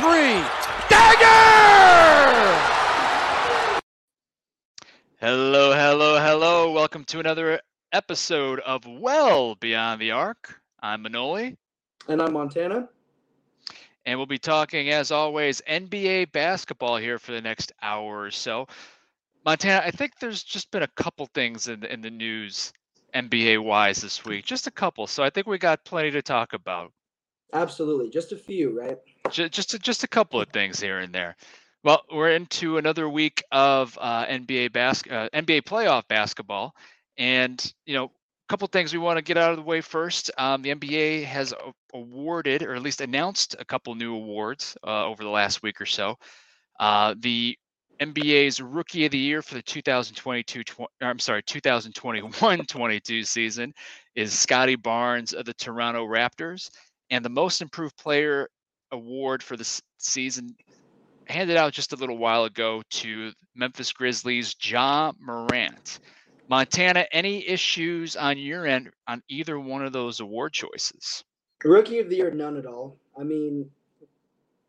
three. Dagger! Hello, hello, hello. Welcome to another episode of Well Beyond the Arc. I'm Manoli. And I'm Montana. And we'll be talking, as always, NBA basketball here for the next hour or so. Montana, I think there's just been a couple things in the, in the news NBA wise this week, just a couple. So I think we got plenty to talk about. Absolutely, just a few, right? Just just a, just a couple of things here and there. Well, we're into another week of uh, NBA bas- uh, NBA playoff basketball, and you know, a couple things we want to get out of the way first. Um, the NBA has awarded, or at least announced, a couple new awards uh, over the last week or so. Uh, the NBA's Rookie of the Year for the 2022, I'm sorry, 2021-22 season is Scottie Barnes of the Toronto Raptors, and the Most Improved Player award for the season handed out just a little while ago to Memphis Grizzlies Ja Morant. Montana, any issues on your end on either one of those award choices? Rookie of the Year, none at all. I mean,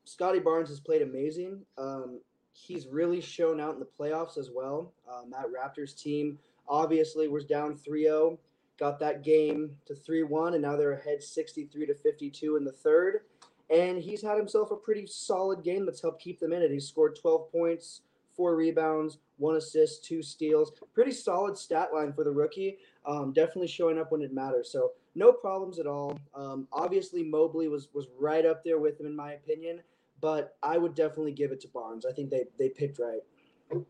Scottie Barnes has played amazing. Um, he's really shown out in the playoffs as well. Um, that Raptors team obviously was down 3-0, got that game to 3-1, and now they're ahead 63 to 52 in the third. And he's had himself a pretty solid game that's helped keep them in it. He's scored 12 points, four rebounds, one assist, two steals. Pretty solid stat line for the rookie. Um, definitely showing up when it matters. So no problems at all. Um, obviously, Mobley was was right up there with him in my opinion but I would definitely give it to Barnes. I think they they picked right. Nice.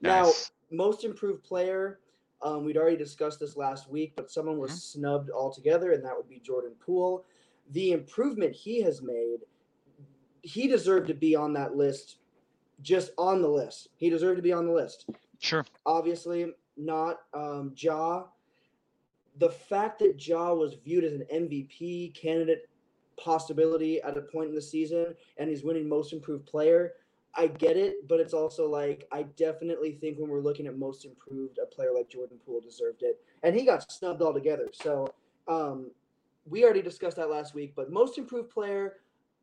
Now, most improved player, um, we'd already discussed this last week, but someone was mm-hmm. snubbed altogether, and that would be Jordan Poole. The improvement he has made, he deserved to be on that list, just on the list. He deserved to be on the list. Sure. Obviously, not um, Ja. The fact that Ja was viewed as an MVP candidate possibility at a point in the season and he's winning most improved player. I get it, but it's also like I definitely think when we're looking at most improved, a player like Jordan Poole deserved it, and he got snubbed altogether. So um, we already discussed that last week. But most improved player,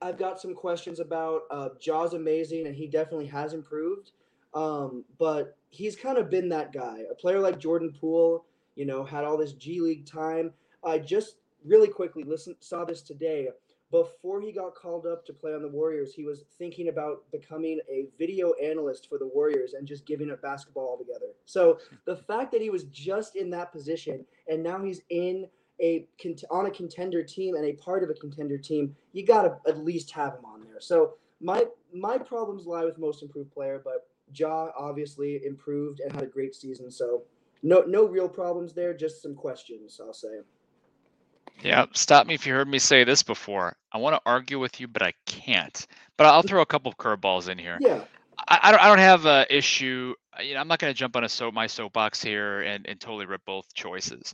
I've got some questions about. Uh, Ja's amazing, and he definitely has improved. Um, but he's kind of been that guy. A player like Jordan Poole, you know, had all this G League time. I just really quickly listen saw this today before he got called up to play on the Warriors, he was thinking about becoming a video analyst for the Warriors and just giving up basketball altogether. So the fact that he was just in that position and now he's in a on a contender team and a part of a contender team, you got to at least have him on there. So my my problems lie with most improved player, but Ja obviously improved and had a great season. So no no real problems there, just some questions, I'll say. Yeah, stop me if you heard me say this before. I want to argue with you, but I can't. But I'll throw a couple of curveballs in here. Yeah. I, I don't. I don't have an issue. You know, I'm not going to jump on a soap my soapbox here and, and totally rip both choices.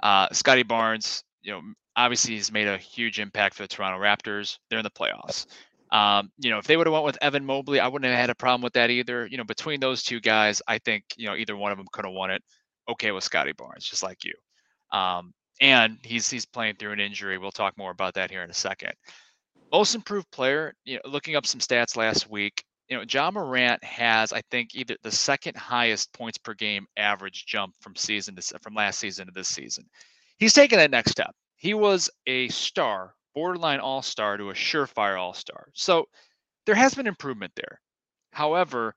Uh, Scottie Barnes, you know, obviously he's made a huge impact for the Toronto Raptors. They're in the playoffs. Um, you know, if they would have went with Evan Mobley, I wouldn't have had a problem with that either. You know, between those two guys, I think you know either one of them could have won it. Okay with Scottie Barnes, just like you. Um, and he's he's playing through an injury. We'll talk more about that here in a second. Most improved player, you know, looking up some stats last week, you know, Ja Morant has, I think, either the second highest points per game average jump from season to from last season to this season. He's taken that next step. He was a star, borderline all star to a surefire all star. So there has been improvement there. However,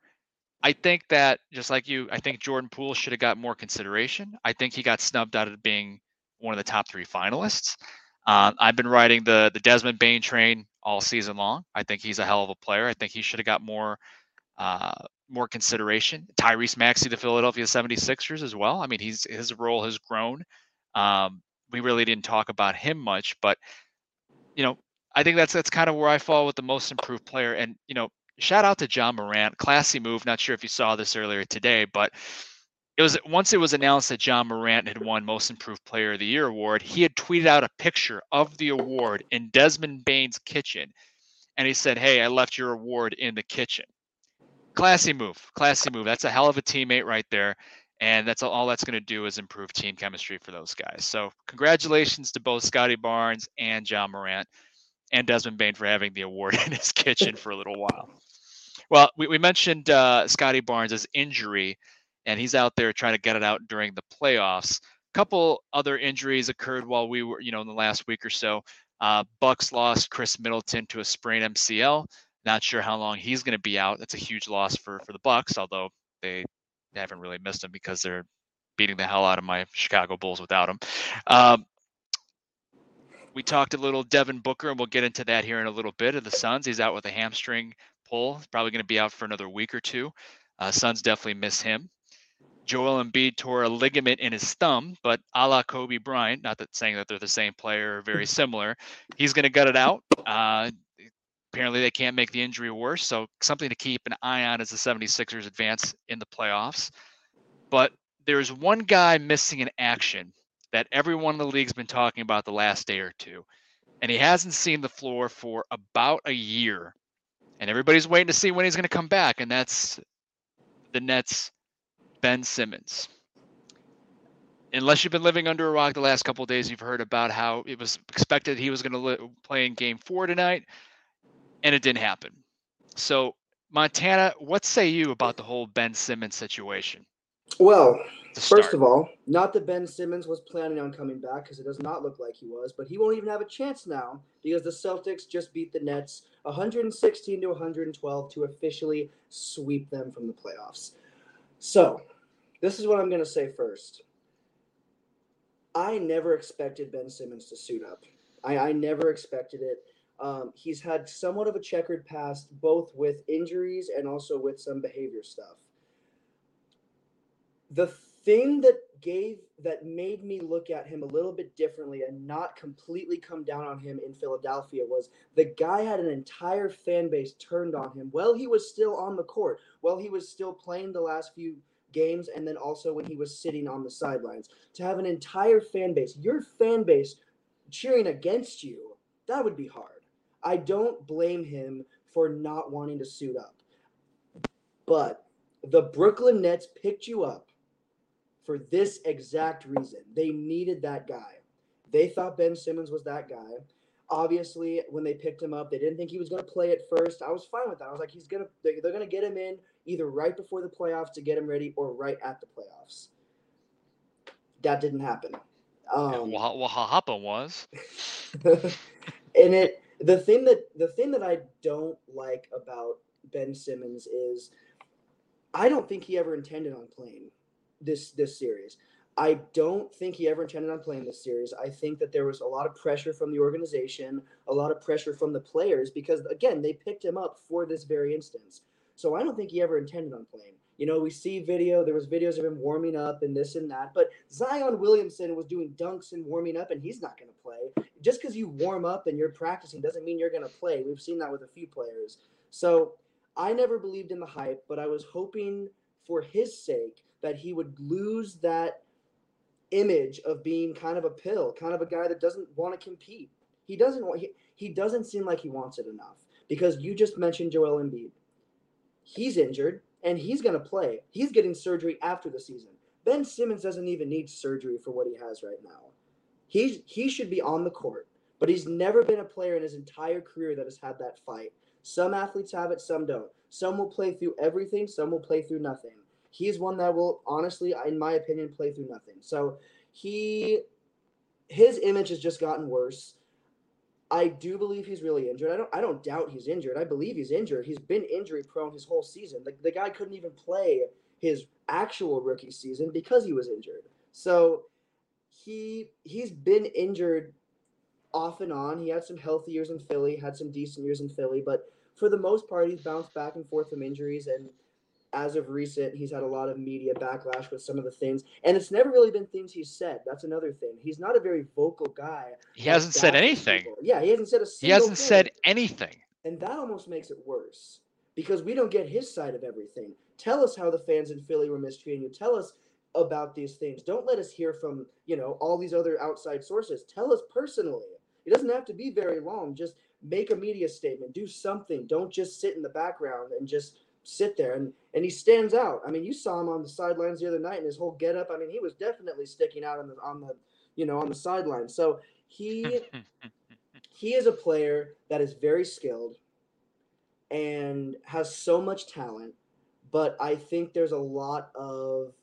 I think that just like you, I think Jordan Poole should have got more consideration. I think he got snubbed out of being one of the top three finalists. Uh, I've been riding the the Desmond Bane train all season long. I think he's a hell of a player. I think he should have got more uh, more consideration. Tyrese Maxey, the Philadelphia 76ers as well. I mean, he's his role has grown. Um, we really didn't talk about him much, but you know, I think that's that's kind of where I fall with the most improved player. And you know, shout out to Ja Morant, classy move. Not sure if you saw this earlier today, but it was once it was announced that Ja Morant had won Most Improved Player of the Year award, he had tweeted out a picture of the award in Desmond Bane's kitchen. And he said, Hey, I left your award in the kitchen. Classy move. Classy move. That's a hell of a teammate right there. And that's all that's going to do is improve team chemistry for those guys. So congratulations to both Scottie Barnes and Ja Morant. and Desmond Bane for having the award in his kitchen for a little while. Well, we, we mentioned uh, Scottie Barnes' injury, and he's out there trying to get it out during the playoffs. A couple other injuries occurred while we were, you know, in the last week or so. Uh, Bucks lost Khris Middleton to a sprained MCL. Not sure how long he's going to be out. That's a huge loss for for the Bucks, although they haven't really missed him because they're beating the hell out of my Chicago Bulls without him. Um, we talked a little Devin Booker, and we'll get into that here in a little bit. Of the Suns, he's out with a hamstring pull. Probably going to be out for another week or two. Uh, Suns definitely miss him. Joel Embiid tore a ligament in his thumb, but a la Kobe Bryant, not that saying that they're the same player or very similar, he's going to gut it out. Uh, apparently, they can't make the injury worse, so something to keep an eye on as the 76ers advance in the playoffs. But there's one guy missing in action that everyone in the league's been talking about the last day or two, and he hasn't seen the floor for about a year and everybody's waiting to see when he's going to come back, and that's the Nets' Ben Simmons. Unless you've been living under a rock the last couple days, you've heard about how it was expected he was going to li- play in Game Four tonight, and it didn't happen. So, Montana, what say you about the whole Ben Simmons situation? Well, first of all, not that Ben Simmons was planning on coming back because it does not look like he was, but he won't even have a chance now because the Celtics just beat the Nets 116 to 112 to officially sweep them from the playoffs. So, this is what I'm going to say first. I never expected Ben Simmons to suit up. I, I never expected it. Um, he's had somewhat of a checkered past, both with injuries and also with some behavior stuff the thing that gave that made me look at him a little bit differently and not completely come down on him in Philadelphia was the guy had an entire fan base turned on him while he was still on the court, while he was still playing the last few games, and then also when he was sitting on the sidelines. To have an entire fan base, your fan base cheering against you, that would be hard. I don't blame him for not wanting to suit up. But the Brooklyn Nets picked you up for this exact reason. They needed that guy. They thought Ben Simmons was that guy. Obviously, when they picked him up, they didn't think he was going to play at first. I was fine with that. I was like, he's gonna they're, they're going to get him in either right before the playoffs to get him ready or right at the playoffs. That didn't happen. Um, well, well, Hapa was. and it the thing that the thing that I don't like about Ben Simmons is I don't think he ever intended on playing this this series. I don't think he ever intended on playing this series. I think that there was a lot of pressure from the organization, a lot of pressure from the players because again, they picked him up for this very instance. So I don't think he ever intended on playing. You know, we see video, there was videos of him warming up and this and that, but Zion Williamson was doing dunks and warming up and he's not going to play. Just cuz you warm up and you're practicing doesn't mean you're going to play. We've seen that with a few players. So I never believed in the hype, but I was hoping for his sake that he would lose that image of being kind of a pill, kind of a guy that doesn't want to compete. He doesn't want he, he doesn't seem like he wants it enough because you just mentioned Joel Embiid. He's injured and he's going to play. He's getting surgery after the season. Ben Simmons doesn't even need surgery for what he has right now. He he should be on the court, but he's never been a player in his entire career that has had that fight. Some athletes have it, some don't. Some will play through everything, some will play through nothing he's one that will honestly, in my opinion, play through nothing. So he his image has just gotten worse. I do believe he's really injured. I don't I don't doubt he's injured. I believe he's injured. He's been injury prone his whole season. The, the guy couldn't even play his actual rookie season because he was injured. So he he's been injured off and on. He had some healthy years in Philly, had some decent years in Philly, but for the most part he's bounced back and forth from injuries and as of recent, he's had a lot of media backlash with some of the things, and it's never really been things he's said. That's another thing. He's not a very vocal guy. He hasn't said anything. People. Yeah, he hasn't said a. Single thing. He hasn't thing. said anything, and that almost makes it worse because we don't get his side of everything. Tell us how the fans in Philly were mistreating you. Tell us about these things. Don't let us hear from you know all these other outside sources. Tell us personally. It doesn't have to be very long. Just make a media statement. Do something. Don't just sit in the background and just sit there and and he stands out. I mean, you saw him on the sidelines the other night and his whole getup. I mean, he was definitely sticking out on the on the you know on the sideline. So he he is a player that is very skilled and has so much talent, but I think there's a lot of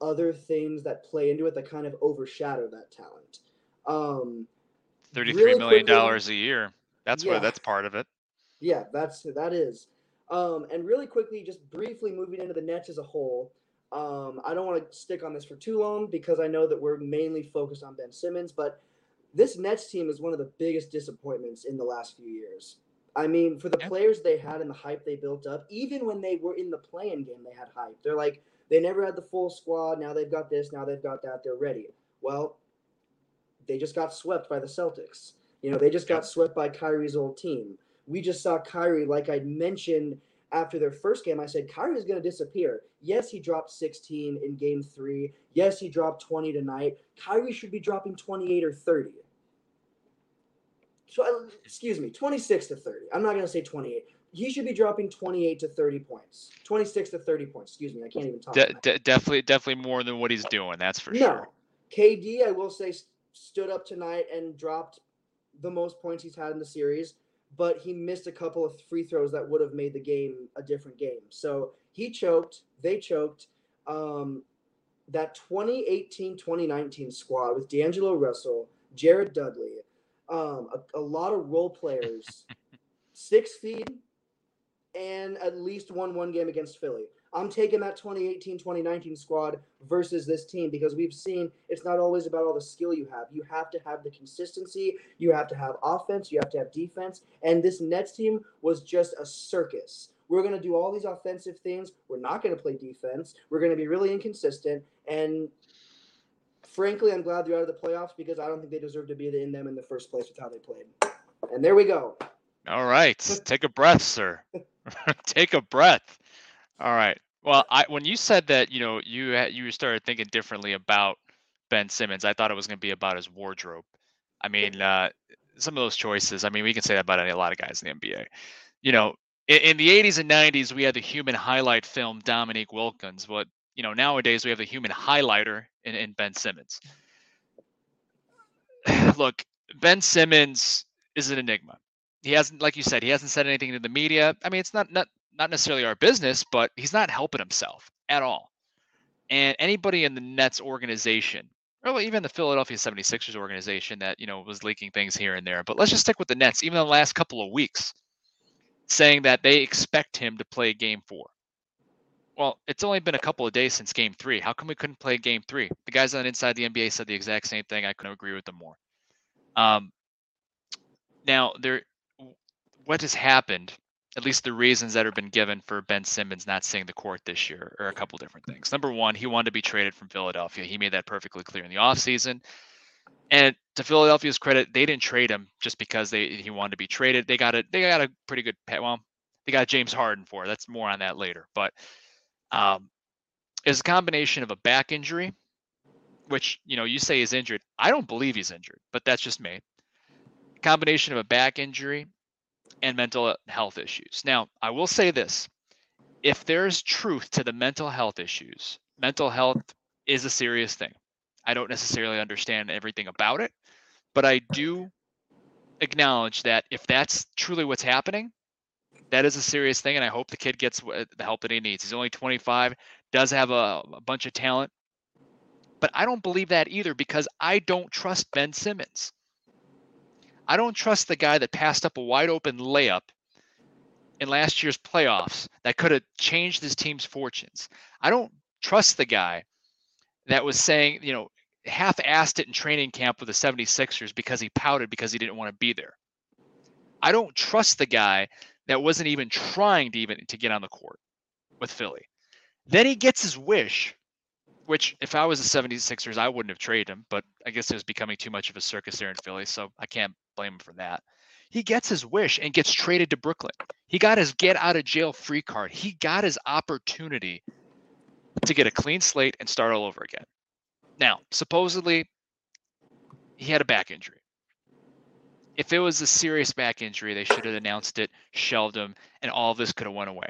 other things that play into it that kind of overshadow that talent. Um, Thirty-three really million quickly- dollars a year. That's Yeah. what. That's part of it. Yeah, that's that is. Um, and really quickly, just briefly moving into the Nets as a whole. Um, I don't want to stick on this for too long because I know that we're mainly focused on Ben Simmons, but this Nets team is one of the biggest disappointments in the last few years. I mean, for the players they had and the hype they built up, even when they were in the play-in game, they had hype. They're like, they never had the full squad. Now they've got this. Now they've got that. They're ready. Well, they just got swept by the Celtics. You know, they just got swept by Kyrie's old team. We just saw Kyrie, like I mentioned after their first game, I said Kyrie is going to disappear. Yes, he dropped 16 in game three. Yes, he dropped 20 tonight. Kyrie should be dropping 28 or 30. So, excuse me, 26 to 30. I'm not going to say 28. He should be dropping 28 to 30 points. 26 to 30 points. Excuse me. I can't even talk. De- de- definitely, definitely more than what he's doing. That's for no. sure. KD, I will say, stood up tonight and dropped the most points he's had in the series, but he missed a couple of free throws that would have made the game a different game. So he choked. They choked. Um, that 2018 2019 squad with D'Angelo Russell, Jared Dudley, um, a, a lot of role players, six feet, and at least one one game against Philly. I'm taking that 2018 2019 squad versus this team because we've seen it's not always about all the skill you have. You have to have the consistency, you have to have offense, you have to have defense. And this Nets team was just a circus. We're going to do all these offensive things. We're not going to play defense. We're going to be really inconsistent. And frankly, I'm glad they're out of the playoffs because I don't think they deserve to be in them in the first place with how they played. And there we go. All right, take a breath, sir. take a breath. All right. Well, I when you said that, you know, you had, you started thinking differently about Ben Simmons, I thought it was going to be about his wardrobe. I mean, uh, some of those choices. I mean, we can say that about any, a lot of guys in the NBA. You know, in, in the 80s and 90s, we had the human highlight film Dominique Wilkins. What you know nowadays we have the human highlighter in, in Ben Simmons. Look, Ben Simmons is an enigma. He hasn't, like you said, he hasn't said anything to the media. I mean, it's not not not necessarily our business, but he's not helping himself at all. And anybody in the Nets organization, or even the Philadelphia 76ers organization that, you know, was leaking things here and there, but let's just stick with the Nets, even the last couple of weeks, saying that they expect him to play game four. Well, it's only been a couple of days since game three. How come we couldn't play game three? The guys on inside the NBA said the exact same thing. I couldn't agree with them more. Um, now, there, what has happened at least the reasons that have been given for Ben Simmons not seeing the court this year are a couple different things. Number one, he wanted to be traded from Philadelphia. He made that perfectly clear in the offseason. And to Philadelphia's credit, they didn't trade him just because they he wanted to be traded. They got a they got a pretty good well, they got James Harden for. it. That's more on that later. But um it's a combination of a back injury, which you know you say is injured. I don't believe he's injured, but that's just me. Combination of a back injury and mental health issues. Now, I will say this if there's truth to the mental health issues, mental health is a serious thing. I don't necessarily understand everything about it, but I do acknowledge that if that's truly what's happening, that is a serious thing. And I hope the kid gets the help that he needs. He's only 25, does have a, a bunch of talent, but I don't believe that either because I don't trust Ben Simmons. I don't trust the guy that passed up a wide open layup in last year's playoffs that could have changed his team's fortunes. I don't trust the guy that was saying, you know, half assed it in training camp with the 76ers because he pouted because he didn't want to be there. I don't trust the guy that wasn't even trying to even to get on the court with Philly. Then he gets his wish, which if I was the 76ers, I wouldn't have traded him, but I guess it was becoming too much of a circus there in Philly, so I can't blame him for that. He gets his wish and gets traded to Brooklyn. He got his get out of jail free card. He got his opportunity to get a clean slate and start all over again. Now, supposedly, he had a back injury. If it was a serious back injury, they should have announced it, shelved him, and all this could have went away.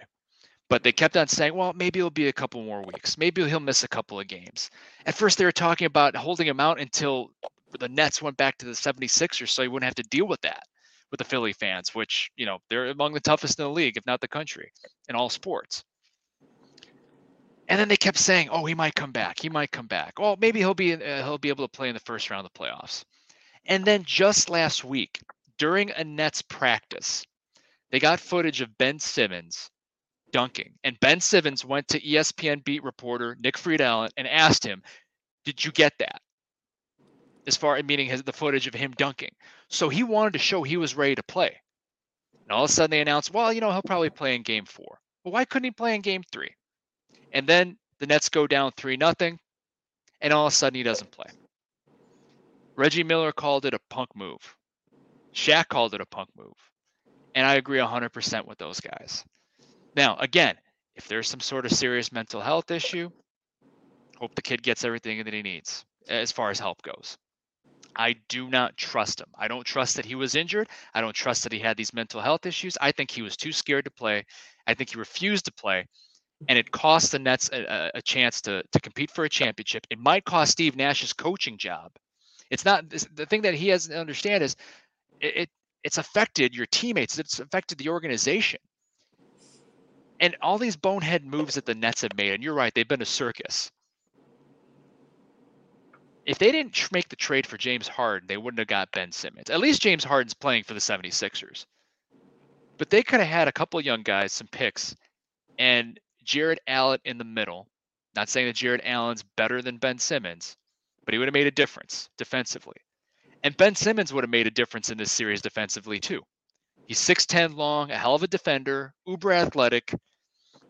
But they kept on saying, well, maybe it'll be a couple more weeks. Maybe he'll miss a couple of games. At first, they were talking about holding him out until the Nets went back to the 76ers so he wouldn't have to deal with that. with the Philly fans, which, you know, they're among the toughest in the league, if not the country, in all sports. And then they kept saying, "Oh, he might come back. He might come back. Oh, maybe he'll be uh, he'll be able to play in the first round of the playoffs." And then just last week, during a Nets practice, they got footage of Ben Simmons dunking, and Ben Simmons went to ESPN beat reporter Nick Friedell and asked him, "Did you get that?" As far as meaning his, the footage of him dunking. So he wanted to show he was ready to play. And all of a sudden they announced, well, you know, he'll probably play in game four. But why couldn't he play in game three? And then the Nets go down three nothing, and all of a sudden he doesn't play. Reggie Miller called it a punk move. Shaq called it a punk move. And I agree 100% with those guys. Now, again, if there's some sort of serious mental health issue, hope the kid gets everything that he needs as far as help goes. I do not trust him. I don't trust that he was injured. I don't trust that he had these mental health issues. I think he was too scared to play. I think he refused to play and it cost the Nets a, a, chance to to compete for a championship. It might cost Steve Nash's coaching job. It's not the thing that he has to understand is it, it it's affected your teammates. It's affected the organization. And all these bonehead moves that the Nets have made, and you're right, they've been a circus. If they didn't make the trade for James Harden, they wouldn't have got Ben Simmons. At least James Harden's playing for the 76ers. But they could have had a couple young guys, some picks, and Jarrett Allen in the middle. Not saying that Jarrett Allen's better than Ben Simmons, but he would have made a difference defensively. And Ben Simmons would have made a difference in this series defensively too. He's 6'10 long, a hell of a defender, uber athletic.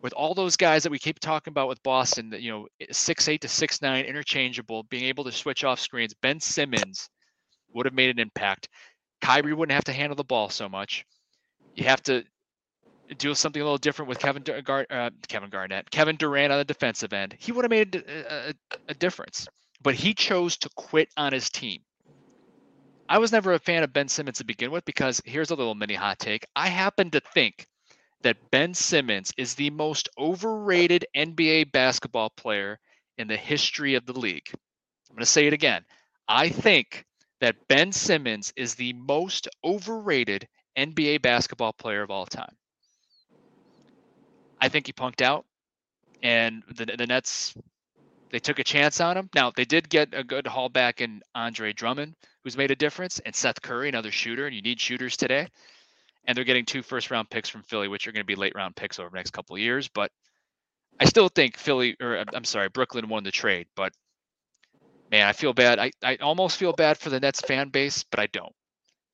With all those guys that we keep talking about with Boston, that you know, 6'8 to 6'9, interchangeable, being able to switch off screens, Ben Simmons would have made an impact. Kyrie wouldn't have to handle the ball so much. You have to do something a little different with Kevin Gar- uh, Kevin Garnett, Kevin Durant on the defensive end, he would have made a, a, a difference. But he chose to quit on his team. I was never a fan of Ben Simmons to begin with because here's a little mini hot take. I happen to think that Ben Simmons is the most overrated NBA basketball player in the history of the league. I'm going to say it again. I think that Ben Simmons is the most overrated NBA basketball player of all time. I think he punked out, and the the Nets they took a chance on him. Now they did get a good haul back in Andre Drummond, who's made a difference, and Seth Curry, another shooter, and you need shooters today. And they're getting two first round picks from Philly, which are going to be late round picks over the next couple of years. But I still think Philly, or I'm sorry, Brooklyn won the trade. But man, I feel bad. I, I almost feel bad for the Nets fan base, but I don't.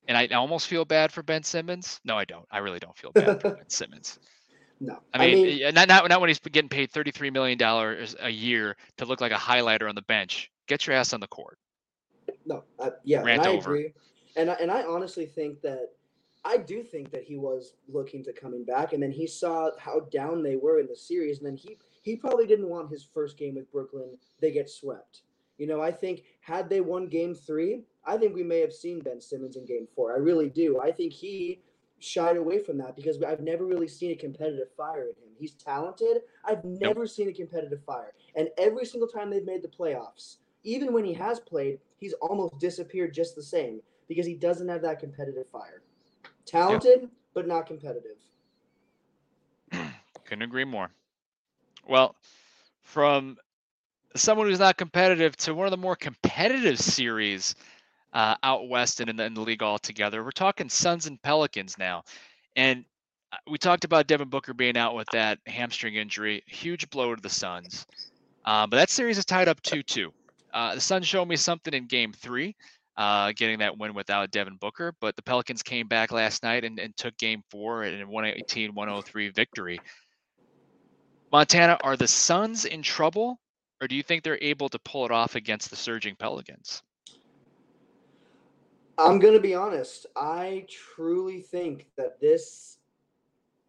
And I almost feel bad for Ben Simmons. No, I don't. I really don't feel bad for Ben Simmons. No, I mean, I mean not, not not when he's getting paid thirty three million dollars a year to look like a highlighter on the bench. Get your ass on the court. No, uh, yeah, Rant and I over. agree, and I, and I honestly think that I do think that he was looking to coming back, and then he saw how down they were in the series, and then he he probably didn't want his first game with Brooklyn. They get swept. You know, I think had they won Game Three, I think we may have seen Ben Simmons in Game Four. I really do. I think he shied away from that because I've never really seen a competitive fire in him. He's talented. I've never nope. seen a competitive fire. And every single time they've made the playoffs, even when he has played, he's almost disappeared just the same because he doesn't have that competitive fire. Talented, yep. but not competitive. Couldn't agree more. Well, from someone who's not competitive to one of the more competitive series uh, out west and in the, in the league altogether. We're talking Suns and Pelicans now. And uh, we talked about Devin Booker being out with that hamstring injury, huge blow to the Suns. Uh, but that series is tied up 2 2. Uh, the Suns showed me something in game three, uh, getting that win without Devin Booker. But the Pelicans came back last night and, and took game four in a 118 103 victory. Montana, are the Suns in trouble, or do you think they're able to pull it off against the surging Pelicans? I'm going to be honest. I truly think that this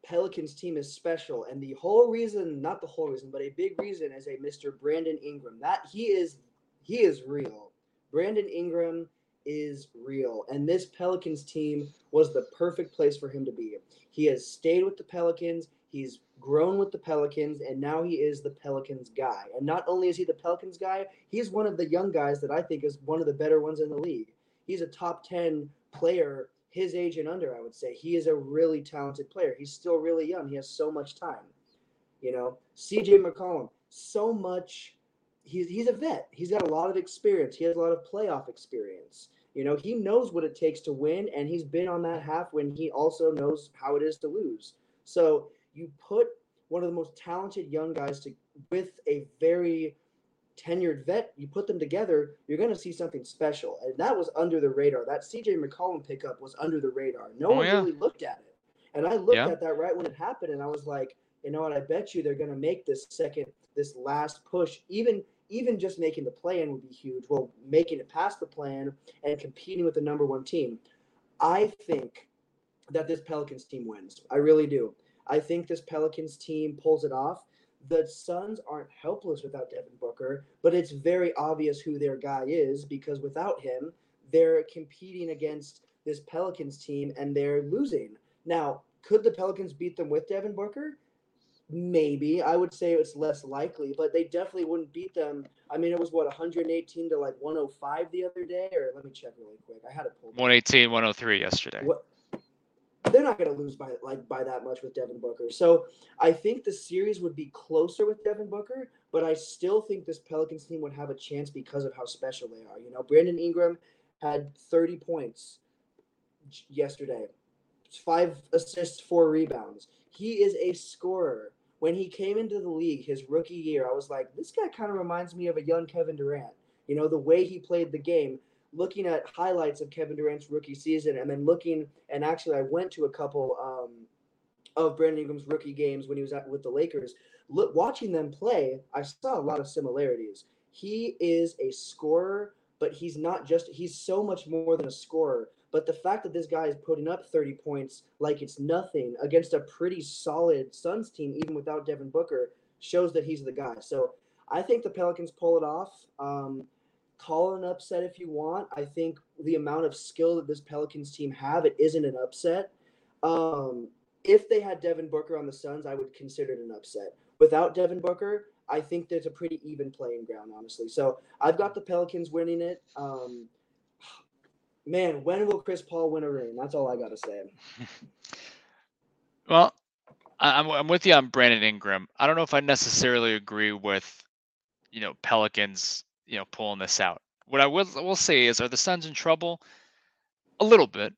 Pelicans team is special. And the whole reason, not the whole reason, but a big reason is a Mr. Brandon Ingram. That he is he is real. Brandon Ingram is real. And this Pelicans team was the perfect place for him to be. He has stayed with the Pelicans. He's grown with the Pelicans, and now he is the Pelicans guy. And not only is he the Pelicans guy, he's one of the young guys that I think is one of the better ones in the league he's a top 10 player his age and under, I would say. He is a really talented player. He's still really young. He has so much time. You know, CJ McCollum, so much. He's, he's a vet. He's got a lot of experience. He has a lot of playoff experience. You know, he knows what it takes to win, and he's been on that half when he also knows how it is to lose. So you put one of the most talented young guys to with a very tenured vet, you put them together, you're going to see something special. And that was under the radar. That CJ McCollum pickup was under the radar. No oh, one yeah. really looked at it. And I looked yeah. at that right when it happened, and I was like, you know what? I bet you they're going to make this second, this last push, even even just making the play-in would be huge. Well, making it past the play-in and competing with the number one team. I think that this Pelicans team wins. I really do. I think this Pelicans team pulls it off. The Suns aren't helpless without Devin Booker, but it's very obvious who their guy is because without him, they're competing against this Pelicans team and they're losing. Now, could the Pelicans beat them with Devin Booker? Maybe I would say it's less likely, but they definitely wouldn't beat them. I mean, it was what 118 to like 105 the other day, or let me check really quick. I had it pulled. 118, 103 yesterday. What? They're not going to lose by like by that much with Devin Booker. So I think the series would be closer with Devin Booker, but I still think this Pelicans team would have a chance because of how special they are. You know, Brandon Ingram had 30 points yesterday, five assists, four rebounds. He is a scorer when he came into the league his rookie year, I was like, this guy kind of reminds me of a young Kevin Durant. You know, the way he played the game, looking at highlights of Kevin Durant's rookie season, and then looking, and actually, I went to a couple um, of Brandon Ingram's rookie games when he was at, with the Lakers. Look, watching them play, I saw a lot of similarities. He is a scorer, but he's not just, he's so much more than a scorer. But the fact that this guy is putting up 30 points like it's nothing against a pretty solid Suns team, even without Devin Booker, shows that he's the guy. So I think the Pelicans pull it off. Um, call an upset if you want. I think the amount of skill that this Pelicans team have, it isn't an upset. Um, if they had Devin Booker on the Suns, I would consider it an upset. Without Devin Booker, I think there's a pretty even playing ground, honestly. So I've got the Pelicans winning it. Um, man, when will Chris Paul win a ring? That's all I got to say. well, I'm, I'm with you on Brandon Ingram. I don't know if I necessarily agree with, you know, Pelicans, you know, pulling this out. What I will will say is, are the Suns in trouble? A little bit,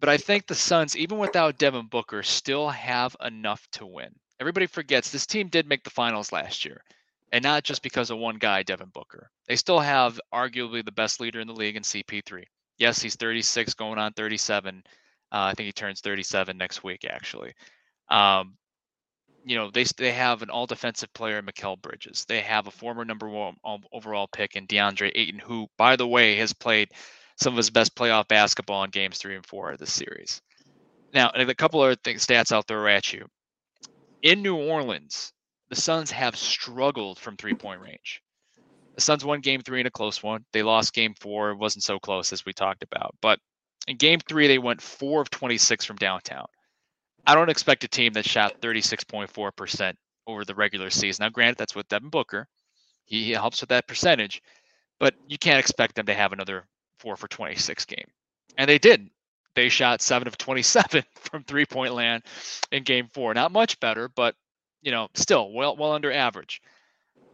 but I think the Suns, even without Devin Booker, still have enough to win. Everybody forgets this team did make the finals last year, and not just because of one guy, Devin Booker. They still have arguably the best leader in the league in CP3 yes, he's 36 going on 37. Uh, I think he turns 37 next week, actually. Um, you know, they they have an all defensive player, Mikal Bridges. They have a former number one overall pick in DeAndre Ayton, who, by the way, has played some of his best playoff basketball in games three and four of this series. Now, a couple other things, stats out there at you. In New Orleans, the Suns have struggled from three point range. The Suns won game three in a close one. They lost game four. It wasn't so close as we talked about. But in game three, they went four of 26 from downtown. I don't expect a team that shot 36.4% over the regular season. Now, granted, that's with Devin Booker. He, he helps with that percentage, but you can't expect them to have another four for 26 game. And they did. They shot seven of 27 from three point land in game four. Not much better, but you know, still well well under average.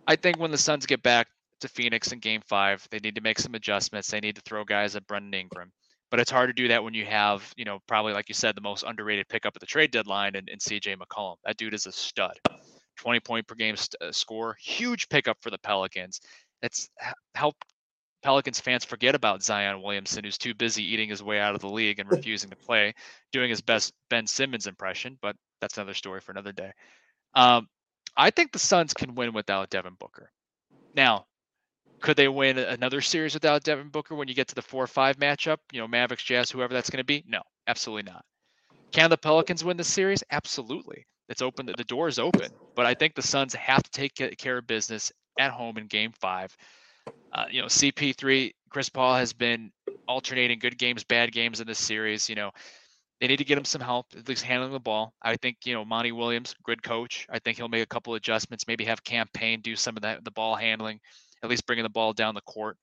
I think when the Suns get back to Phoenix in game five. They need to make some adjustments. They need to throw guys at Brandon Ingram. But it's hard to do that when you have, you know, probably like you said, the most underrated pickup at the trade deadline in, in CJ McCollum. That dude is a stud. 20 point per game st- uh, score. Huge pickup for the Pelicans. That's helped Pelicans fans forget about Zion Williamson, who's too busy eating his way out of the league and refusing to play, doing his best Ben Simmons impression. But that's another story for another day. Um, I think the Suns can win without Devin Booker. Now, could they win another series without Devin Booker when you get to the four or five matchup? You know, Mavericks, Jazz, whoever that's going to be? No, absolutely not. Can the Pelicans win the series? Absolutely. It's open. The door is open. But I think the Suns have to take care of business at home in Game Five. Uh, you know, CP3, Chris Paul has been alternating good games, bad games in this series. You know, they need to get him some help, at least handling the ball. I think you know Monty Williams, good coach. I think he'll make a couple adjustments. Maybe have Cam Payne do some of that the ball handling at least bringing the ball down the court,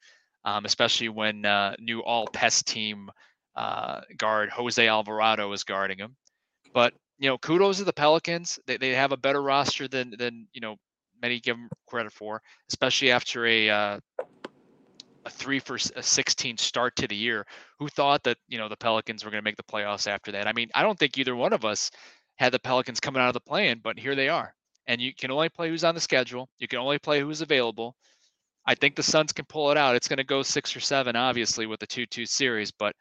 um, especially when uh, new all pest team uh, guard Jose Alvarado is guarding him. But you know, kudos to the Pelicans. They they have a better roster than than you know many give them credit for, especially after a uh, a three for a 16 start to the year. Who thought that you know the Pelicans were going to make the playoffs after that? I mean, I don't think either one of us had the Pelicans coming out of the play-in, but here they are. And you can only play who's on the schedule. You can only play who's available. I think the Suns can pull it out. It's going to go six or seven, obviously, with the 2 2 series. But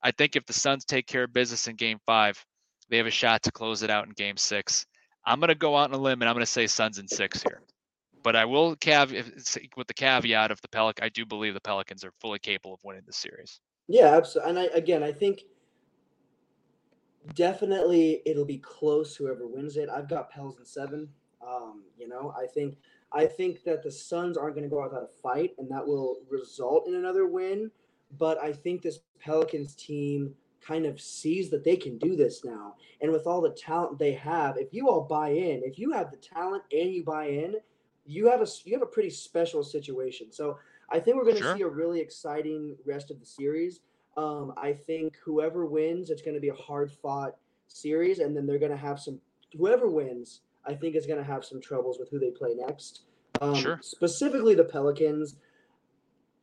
I think if the Suns take care of business in game five, they have a shot to close it out in game six. I'm going to go out on a limb and I'm going to say Suns in six here. But I will cav with the caveat of the Pelic. I do believe the Pelicans are fully capable of winning the series. Yeah, absolutely. And I, again, I think definitely it'll be close. Whoever wins it, I've got Pels in seven. Um, you know, I think I think that the Suns aren't going to go out without a fight, and that will result in another win. But I think this Pelicans team kind of sees that they can do this now. And with all the talent they have, if you all buy in, if you have the talent and you buy in, you have a you have a pretty special situation. So I think we're going to sure. see a really exciting rest of the series. Um, I think whoever wins, it's going to be a hard fought series, and then they're going to have some. Whoever wins, I think is going to have some troubles with who they play next. Um, sure. Specifically, the Pelicans.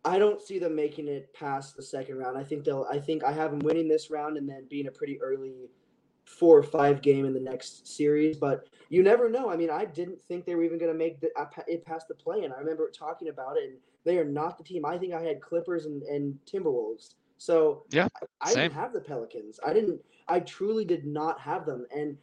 I don't see them making it past the second round. I think they'll. I think I have them winning this round and then being a pretty early four or five game in the next series. But you never know. I mean, I didn't think they were even going to make the, uh, it past the play, and I remember talking about it. And they are not the team. I think I had Clippers and, and Timberwolves. So yeah, I, I didn't have the Pelicans. I didn't. I truly did not have them, and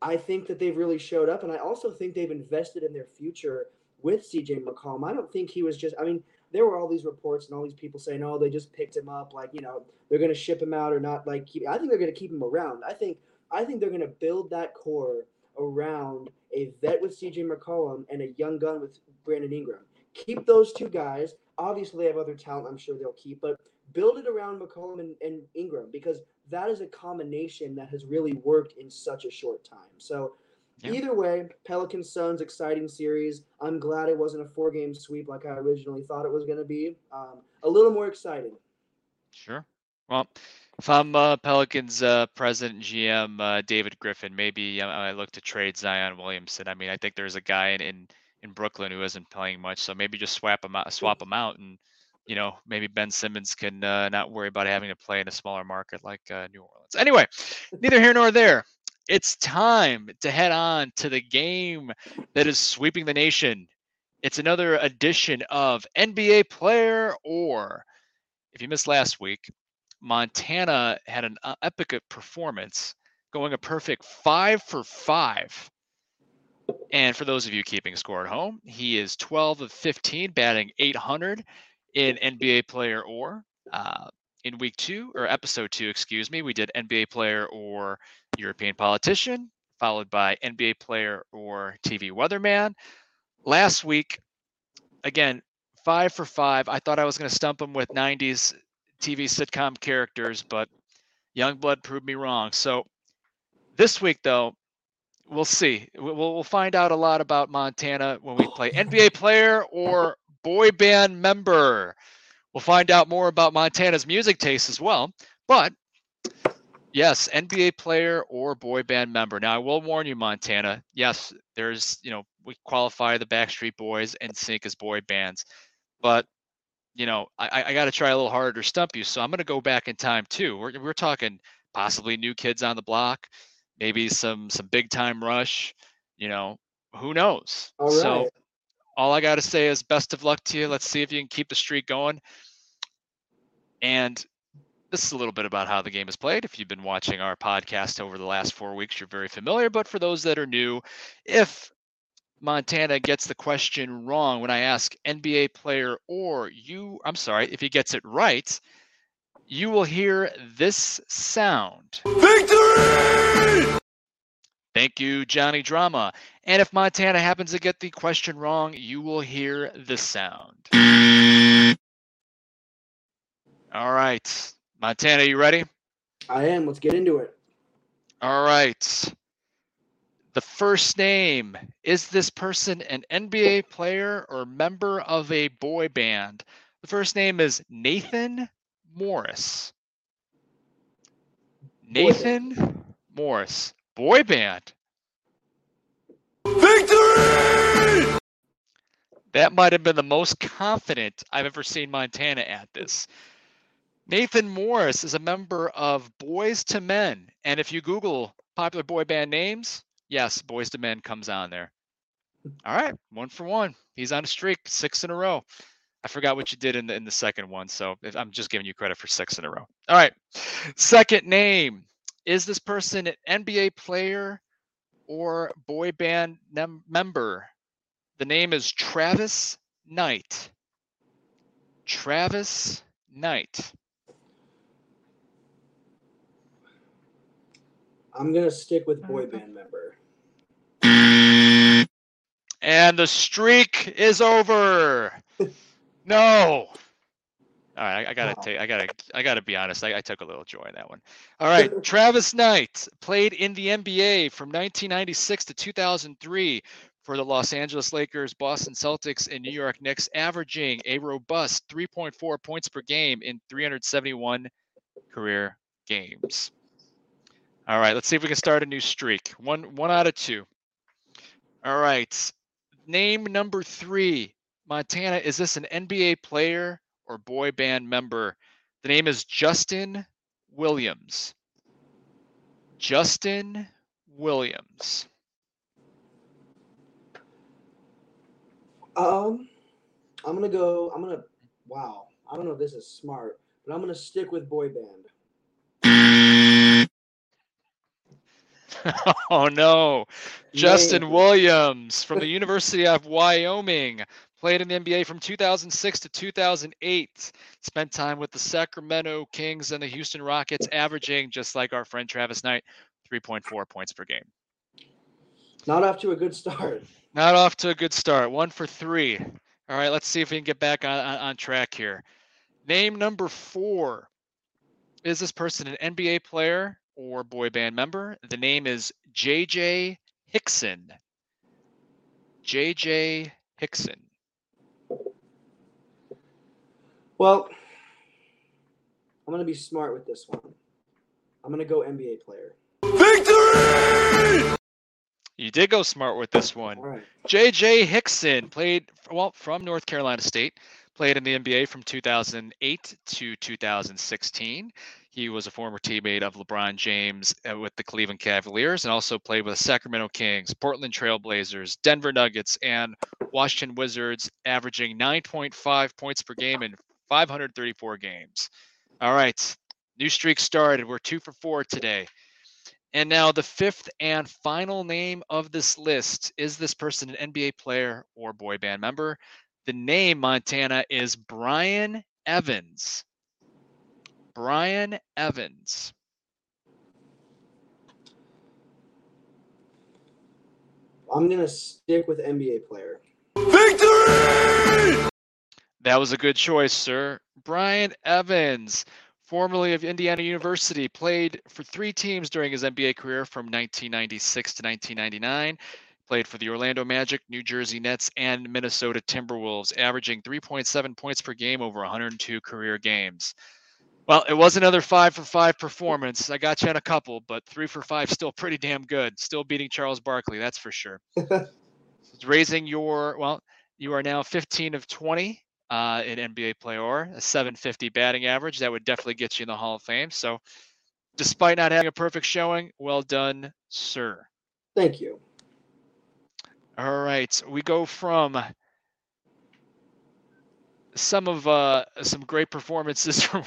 I think that they've really showed up. And I also think they've invested in their future with CJ McCollum. I don't think he was just. I mean, there were all these reports and all these people saying, "Oh, they just picked him up, like you know they're going to ship him out or not." Like keep, I think they're going to keep him around. I think I think they're going to build that core around a vet with CJ McCollum and a young gun with Brandon Ingram. Keep those two guys. Obviously, they have other talent. I'm sure they'll keep, but build it around McCollum and, and Ingram because that is a combination that has really worked in such a short time. So yeah. Either way, Pelican Suns exciting series. I'm glad it wasn't a four game sweep like I originally thought it was going to be. Um, a little more exciting. Sure. Well, if I'm uh, Pelicans uh, president GM uh, David Griffin, maybe uh, I look to trade Zion Williamson. I mean, I think there's a guy in, in, in Brooklyn who isn't playing much, so maybe just swap him out, swap him out, and you know maybe Ben Simmons can uh, not worry about having to play in a smaller market like uh, New Orleans. Anyway, neither here nor there. It's time to head on to the game that is sweeping the nation. It's another edition of NBA Player or. If you missed last week, Montana had an uh, epic performance, going a perfect five for five. And for those of you keeping score at home, he is 12 of 15, batting 800 in NBA Player or. Uh, in week two or episode two, excuse me, we did NBA player or European politician, followed by NBA player or TV weatherman. Last week, again, five for five. I thought I was going to stump him with 90s TV sitcom characters, but Youngblood proved me wrong. So this week, though, we'll see. We'll, we'll find out a lot about Montana when we play NBA player or boy band member. We'll find out more about Montana's music taste as well. But yes, NBA player or boy band member. Now, I will warn you, Montana. Yes, there's, you know, we qualify the Backstreet Boys and NSYNC as boy bands. But, you know, I, I got to try a little harder to stump you. So I'm going to go back in time too. We're, we're talking possibly new kids on the block, maybe some some big time rush. You know, who knows? Right. So all I got to say is best of luck to you. Let's see if you can keep the streak going. And this is a little bit about how the game is played. If you've been watching our podcast over the last four weeks, you're very familiar. But for those that are new, if Montana gets the question wrong when I ask NBA player or you, I'm sorry, if he gets it right, you will hear this sound. Victory! Thank you, Johnny Drama. And if Montana happens to get the question wrong, you will hear the sound. All right. Montana, you ready? I am. Let's get into it. All right. The first name is this person an NBA player or member of a boy band? The first name is Nathan Morris. Nathan Morris, boy band. Victory! That might have been the most confident I've ever seen Montana at this. Nathan Morris is a member of Boyz II Men. And if you Google popular boy band names, yes, Boyz II Men comes on there. All right, one for one. He's on a streak, six in a row. I forgot what you did in the in the second one, so I'm just giving you credit for six in a row. All right, second name is this person an NBA player or boy band nem- member? The name is Travis Knight. Travis Knight. I'm gonna stick with boy uh-huh. band member. And the streak is over. no. All right, I, I gotta take. I gotta. I gotta be honest. I, I took a little joy in that one. All right, Travis Knight played in the NBA from 1996 to 2003 for the Los Angeles Lakers, Boston Celtics, and New York Knicks, averaging a robust 3.4 points per game in 371 career games. All right, let's see if we can start a new streak. One one out of two. All right. Name number three. Montana, is this an NBA player or boy band member? The name is Justin Williams. Justin Williams. Um, I'm gonna go. I'm gonna. Wow. I don't know if this is smart, but I'm gonna stick with boy band. oh no. Justin Williams from the University of Wyoming played in the NBA from 2006 to 2008. Spent time with the Sacramento Kings and the Houston Rockets, averaging just like our friend Travis Knight, 3.4 points per game. Not off to a good start. Not off to a good start. One for three. All right, let's see if we can get back on, on, on track here. Name number four. Is this person an NBA player or boy band member? The name is JJ Hickson. JJ Hickson. Well, I'm gonna be smart with this one. I'm gonna go NBA player. Victory! You did go smart with this one. Right. JJ Hickson played well from North Carolina State, played in the NBA from 2008 to 2016. He was a former teammate of LeBron James uh, with the Cleveland Cavaliers and also played with the Sacramento Kings, Portland Trailblazers, Denver Nuggets, and Washington Wizards, averaging 9.5 points per game in 534 games. All right, new streak started. We're two for four today. And now the fifth and final name of this list is this person an NBA player or boy band member? The name Montana is Brian Evans. Brian Evans. I'm gonna stick with NBA player. Victory! That was a good choice, sir. Brian Evans, formerly of Indiana University, played for three teams during his NBA career from 1996 to 1999. Played for the Orlando Magic, New Jersey Nets, and Minnesota Timberwolves, averaging 3.7 points per game over 102 career games. Well, it was another five for five performance. I got you on a couple, but three for five still pretty damn good. Still beating Charles Barkley, that's for sure. It's raising your well, you are now 15 of 20 uh, in NBA player, a 750 batting average. That would definitely get you in the Hall of Fame. So, despite not having a perfect showing, well done, sir. Thank you. All right, we go from some of uh, some great performances from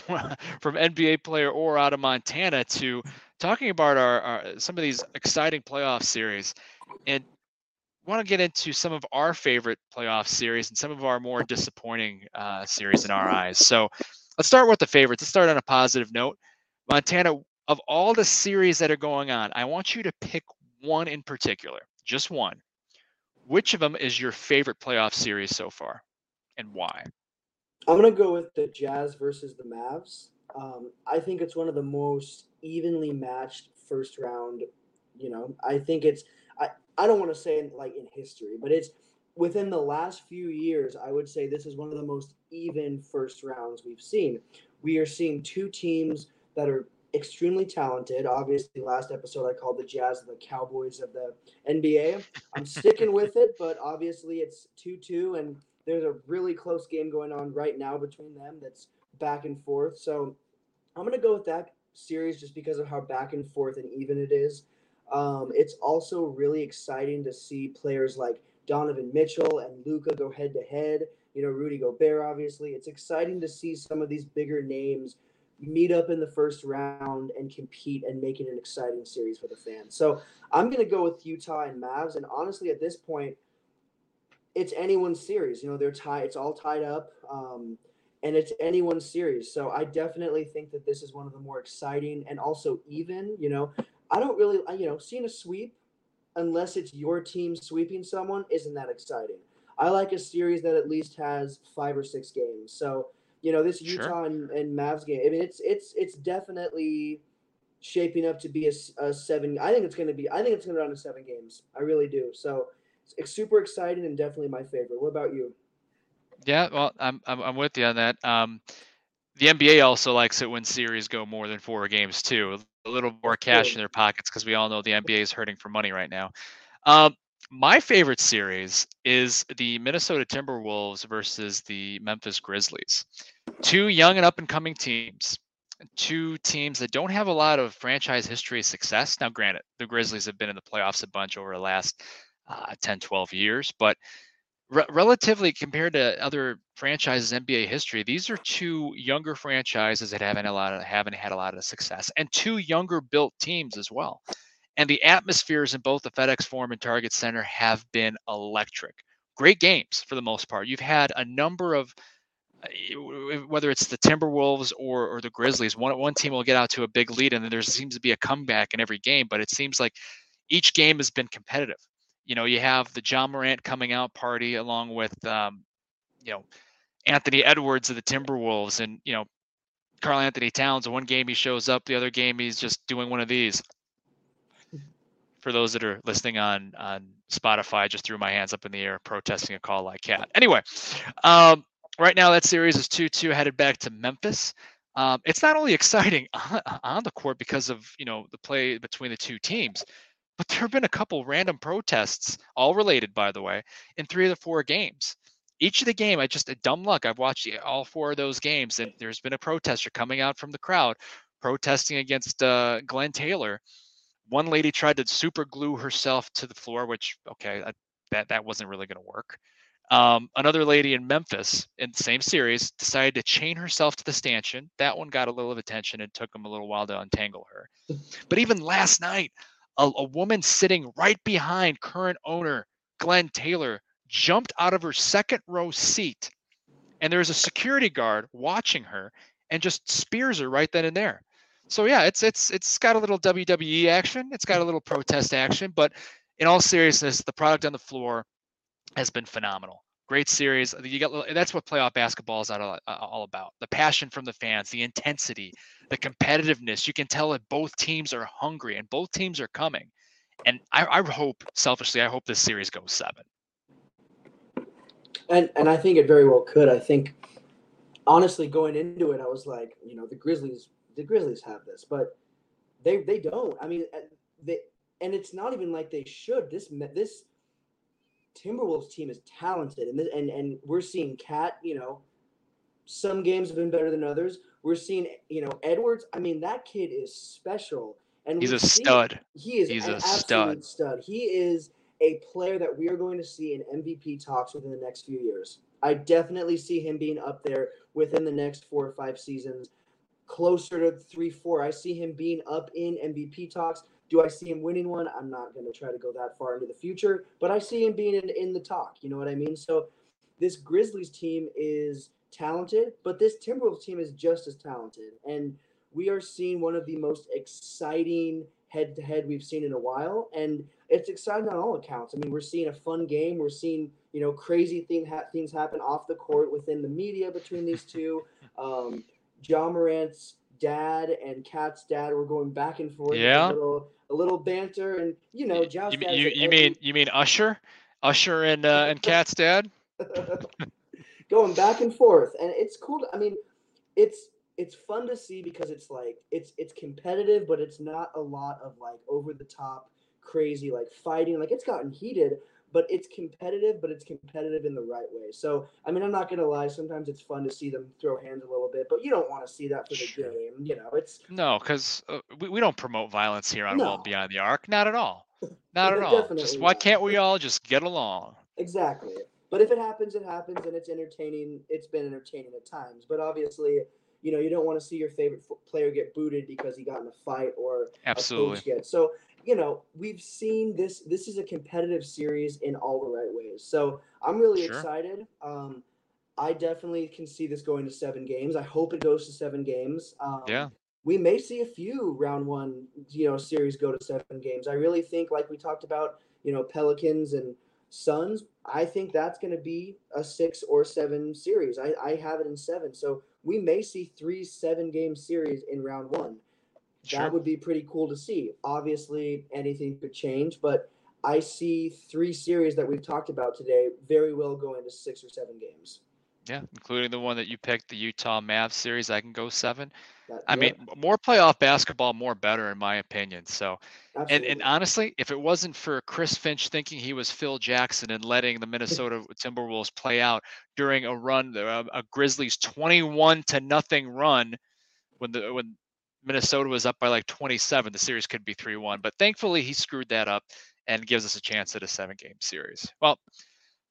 from NBA player or out of Montana to talking about our, our some of these exciting playoff series, and want to get into some of our favorite playoff series and some of our more disappointing uh, series in our eyes. So let's start with the favorites. Let's start on a positive note. Montana, of all the series that are going on, I want you to pick one in particular, just one. Which of them is your favorite playoff series so far, and why? I'm gonna go with the Jazz versus the Mavs. Um, I think it's one of the most evenly matched first round. You know, I think it's I don't want to say in, like in history, but it's within the last few years. I would say this is one of the most even first rounds we've seen. We are seeing two teams that are extremely talented. Obviously, last episode I called the Jazz the Cowboys of the NBA. I'm sticking with it, but obviously it's 2 2, and there's a really close game going on right now between them that's back and forth. So I'm going to go with that series just because of how back and forth and even it is. Um, it's also really exciting to see players like Donovan Mitchell and Luka go head to head. You know, Rudy Gobert, obviously. It's exciting to see some of these bigger names meet up in the first round and compete and make it an exciting series for the fans. So I'm going to go with Utah and Mavs. And honestly, at this point, it's anyone's series. You know, they're tied. It's all tied up, um, and it's anyone's series. So I definitely think that this is one of the more exciting and also even. You know, I don't really, you know, seeing a sweep unless it's your team sweeping someone isn't that exciting. I like a series that at least has five or six games. So you know, this Utah sure. and, and Mavs game. I mean, it's it's it's definitely shaping up to be a, a seven. I think it's going to be. I think it's going to run to seven games. I really do. So it's super exciting and definitely my favorite. What about you? Yeah, well, I'm I'm, I'm with you on that. Um, the NBA also likes it when series go more than four games too. A little more cash in their pockets because we all know the NBA is hurting for money right now. Um, my favorite series is the Minnesota Timberwolves versus the Memphis Grizzlies. Two young and up and coming teams. Two teams that don't have a lot of franchise history success. Now, granted, the Grizzlies have been in the playoffs a bunch over the last uh, 10, 12 years, but re- relatively compared to other franchises NBA history, these are two younger franchises that haven't a lot of haven't had a lot of success, and two younger built teams as well. And the atmospheres in both the FedEx Forum and Target Center have been electric. Great games for the most part. You've had a number of uh, whether it's the Timberwolves or, or the Grizzlies, one one team will get out to a big lead, and then there seems to be a comeback in every game. But it seems like each game has been competitive. You know, you have the Ja Morant coming out party along with, um, you know, Anthony Edwards of the Timberwolves, and you know, Karl-Anthony Towns. One game he shows up, the other game he's just doing one of these for those that are listening on on Spotify, I just threw my hands up in the air protesting a call like KAT. Anyway, um, right now that series is 2-2 headed back to Memphis. Um, it's not only exciting on, on the court because of you know the play between the two teams, but there have been a couple random protests, all related by the way, in three of the four games. Each of the game, I just a dumb luck. I've watched all four of those games, and there's been a protester coming out from the crowd protesting against uh, Glen Taylor one lady tried to super glue herself to the floor, which okay, that that wasn't really going to work. Um, another lady in Memphis in the same series decided to chain herself to the stanchion. That one got a little of attention and took them a little while to untangle her. But even last night, a, a woman sitting right behind current owner Glen Taylor jumped out of her second row seat, and there's a security guard watching her and just spears her right then and there so yeah, it's it's it's got a little WWE action. It's got a little protest action, but in all seriousness, the product on the floor has been phenomenal. Great series. You got that's what playoff basketball is all, all about. The passion from the fans, the intensity, the competitiveness. You can tell that both teams are hungry and both teams are coming. And I, I hope, selfishly, I hope this series goes seven. And and I think it very well could. I think honestly, going into it, I was like, you know, the Grizzlies the Grizzlies have this, but they they don't. I mean, uh, they and it's not even like they should. This this Timberwolves team is talented, and and and we're seeing KAT. You know, some games have been better than others. We're seeing you know Edwards. I mean, that kid is special, and he's a stud. He is he's a stud. stud. He is a player that we are going to see in MVP talks within the next few years. I definitely see him being up there within the next four or five seasons closer to three, four. I see him being up in MVP talks. Do I see him winning one? I'm not going to try to go that far into the future, but I see him being in, in the talk. You know what I mean? So this Grizzlies team is talented, but this Timberwolves team is just as talented. And we are seeing one of the most exciting head to head we've seen in a while. And it's exciting on all accounts. I mean, we're seeing a fun game. We're seeing, you know, crazy thing ha- things happen off the court within the media between these two. Um, Ja Morant's dad and KAT's dad were going back and forth. Yeah. A little, a little banter, and you know, Ja's you, you, you mean you mean Usher, Usher and uh, and KAT's dad. going back and forth, and it's cool. To, I mean, it's it's fun to see because it's like it's it's competitive, but it's not a lot of like over the top crazy like fighting. Like it's gotten heated, but it's competitive, but it's competitive in the right way. So I mean, I'm not gonna lie. Sometimes it's fun to see them throw hands a little bit, but you don't want to see that for the Sure. game. You know, it's No, because uh, we, we don't promote violence here on No. Well Beyond the Arc. Not at all. Not at all. Just why can't we all just get along? Exactly. But if it happens, it happens, and it's entertaining. It's been entertaining at times. But obviously, you know, you don't want to see your favorite f- player get booted because he got in a fight or a coach gets. So, you know, we've seen this. This is a competitive series in all the right ways. So I'm really Sure. excited. Um, I definitely can see this going to seven games. I hope it goes to seven games. Um, Yeah. we may see a few round one, you know, series go to seven games. I really think, like we talked about, you know, Pelicans and Suns. I think that's going to be a six or seven series. I, I have it in seven, so we may see three seven game series in round one. Sure. That would be pretty cool to see. Obviously, anything could change, but I see three series that we've talked about today very well going to six or seven games. Yeah, including the one that you picked, the Utah Mavs series. I can go seven. That- I mean, more playoff basketball, more better, in my opinion. So, and and honestly, if it wasn't for Chris Finch thinking he was Phil Jackson and letting the Minnesota Timberwolves play out during a run, uh, a Grizzlies twenty-one to nothing run, when the when Minnesota was up by like twenty-seven, the series could be three-one. But thankfully, he screwed that up and gives us a chance at a seven-game series. Well,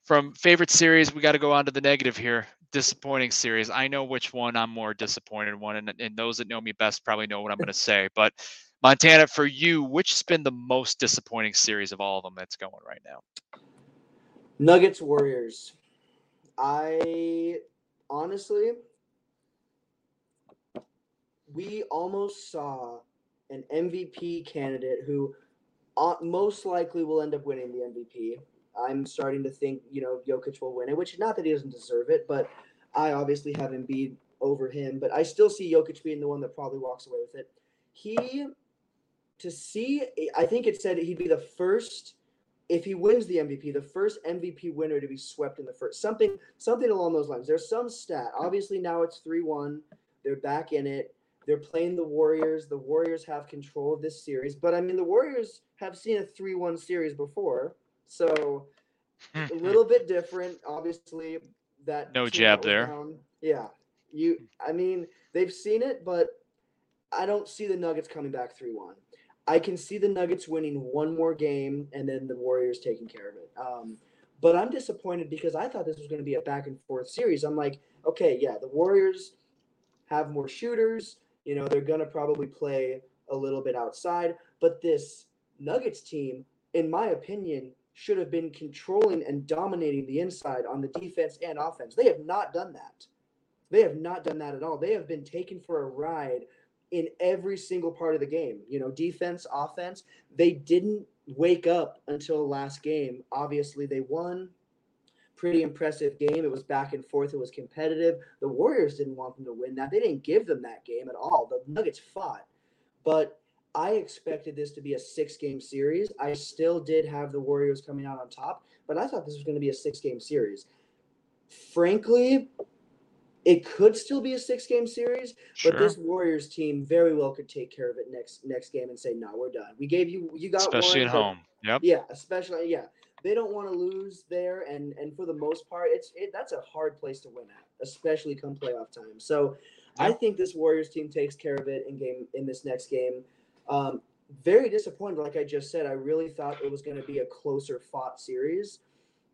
from favorite series, we got to go on to the negative here. Disappointing series. I know which one I'm more disappointed one, and, and those that know me best probably know what I'm going to say. But Montana, for you, which has been the most disappointing series of all of them that's going right now? Nuggets Warriors. I honestly, we almost saw an MVP candidate who uh, most likely will end up winning the MVP. I'm starting to think, you know, Jokic will win it, which not that he doesn't deserve it, but I obviously have Embiid over him. But I still see Jokic being the one that probably walks away with it. He, to see, I think it said he'd be the first if he wins the MVP, the first MVP winner to be swept in the first something something along those lines. There's some stat. Obviously now it's 3-1. They're back in it. They're playing the Warriors. The Warriors have control of this series. But I mean the Warriors have seen a 3-1 series before. So a little bit different. Obviously that No jab there. down- Yeah. You I mean they've seen it, but I don't see the Nuggets coming back 3-1. I can see the Nuggets winning one more game and then the Warriors taking care of it. Um, but I'm disappointed because I thought this was going to be a back and forth series. I'm like, okay, yeah, the Warriors have more shooters. You know, they're going to probably play a little bit outside. But this Nuggets team, in my opinion, should have been controlling and dominating the inside on the defense and offense. They have not done that. They have not done that at all. They have been taken for a ride in every single part of the game. You know, defense, offense. They didn't wake up until last game. Obviously, they won. Pretty impressive game. It was back and forth. It was competitive. The Warriors didn't want them to win that. They didn't give them that game at all. The Nuggets fought. But I expected this to be a six game series. I still did have the Warriors coming out on top, but I thought this was going to be a six game series. Frankly, it could still be a six game series, Sure. but this Warriors team very well could take care of it next next game and say, "No, we're done. We gave you you got Especially one, at home. Yep. yeah, especially yeah. They don't want to lose there, and and for the most part, it's it, that's a hard place to win at, especially come playoff time. So, I think this Warriors team takes care of it in game in this next game. Um, very disappointed, like I just said. I really thought it was going to be a closer fought series.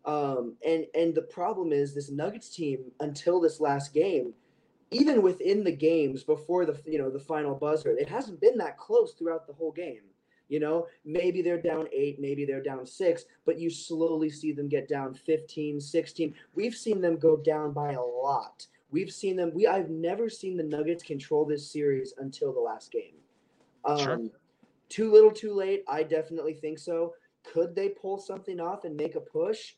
Um, and and the problem is this Nuggets team until this last game, even within the games before the you know the final buzzer, it hasn't been that close throughout the whole game. You know, maybe they're down eight, maybe they're down six, but you slowly see them get down 15, 16. We've seen them go down by a lot. We've seen them. We I've never seen the Nuggets control this series until the last game. Um, Sure. Too little, too late. I definitely think so. Could they pull something off and make a push?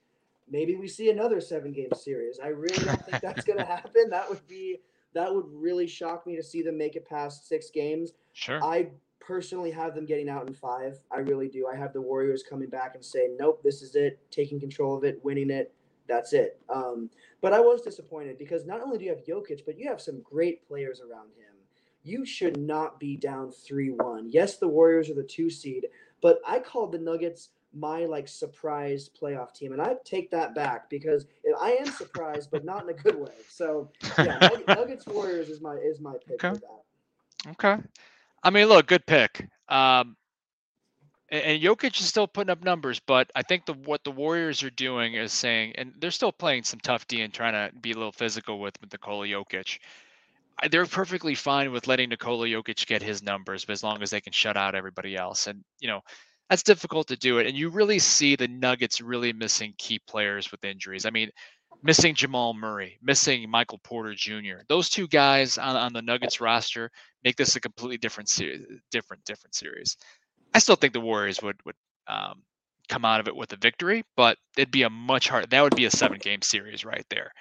Maybe we see another seven game series. I really don't think that's going to happen. That would be that would really shock me to see them make it past six games. Sure. I personally have them getting out in five. I really do. I have the Warriors coming back and saying, "Nope, this is it. Taking control of it, winning it. That's it." Um, but I was disappointed because not only do you have Jokic, but you have some great players around him. you should not be down 3 1. Yes, the Warriors are the two seed, but I called the Nuggets my like surprise playoff team, and I take that back because I am surprised, but not in a good way. So yeah, Nuggets Warriors is my is my pick okay. for that. Okay, I mean, look, good pick. Um, and, Jokic is still putting up numbers, but I think the what the Warriors are doing is saying, and they're still playing some tough D and trying to be a little physical with with Nikola Jokic. They're perfectly fine with letting Nikola Jokic get his numbers, but as long as they can shut out everybody else. And you know, that's difficult to do it. And you really see the Nuggets really missing key players with injuries. I mean, missing Jamal Murray, missing Michael Porter Jr. Those two guys on, on the Nuggets roster make this a completely different series, different different series. I still think the Warriors would would um, come out of it with a victory, but it'd be a much harder. That would be a seven game series right there.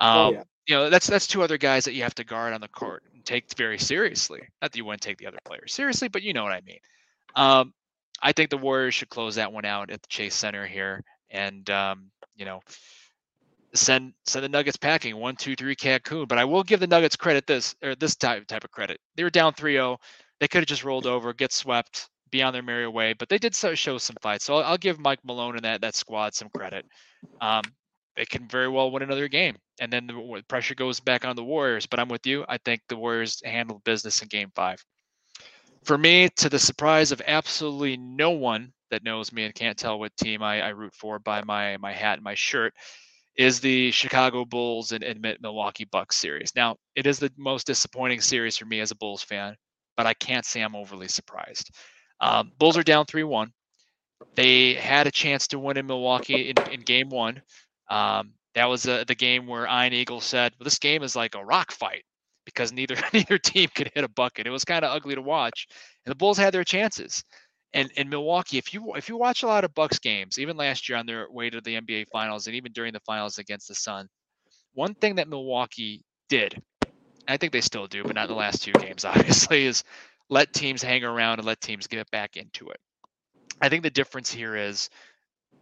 Oh, um, oh, yeah. You know, that's that's two other guys that you have to guard on the court and take very seriously. Not that you wouldn't take the other players seriously, but you know what I mean. Um, I think the Warriors should close that one out at the Chase Center here, and um, you know, send send the Nuggets packing one, two, three Cancun. But I will give the Nuggets credit this or this type type of credit. They were down 3-0. They could have just rolled over, get swept, be on their merry way. But they did show some fight. So I'll, I'll give Mike Malone and that that squad some credit. Um, they can very well win another game, and then the pressure goes back on the Warriors. But I'm with you. I think the Warriors handled business in Game Five for me, to the surprise of absolutely no one that knows me and can't tell what team I, I root for by my my hat and my shirt, is the Chicago Bulls and, and Milwaukee Bucks series. Now, it is the most disappointing series for me as a Bulls fan, but I can't say I'm overly surprised. Um, Bulls are down 3 1. They had a chance to win in Milwaukee in, in game one. Um, that was uh, the game where Ian Eagle said, well, This game is like a rock fight because neither neither team could hit a bucket. It was kind of ugly to watch, and the Bulls had their chances. And in Milwaukee, if you if you watch a lot of Bucks games, even last year on their way to the NBA Finals, and even during the Finals against the Sun, one thing that Milwaukee did, I think they still do, but not the last two games, obviously, is let teams hang around and let teams get back into it. I think the difference here is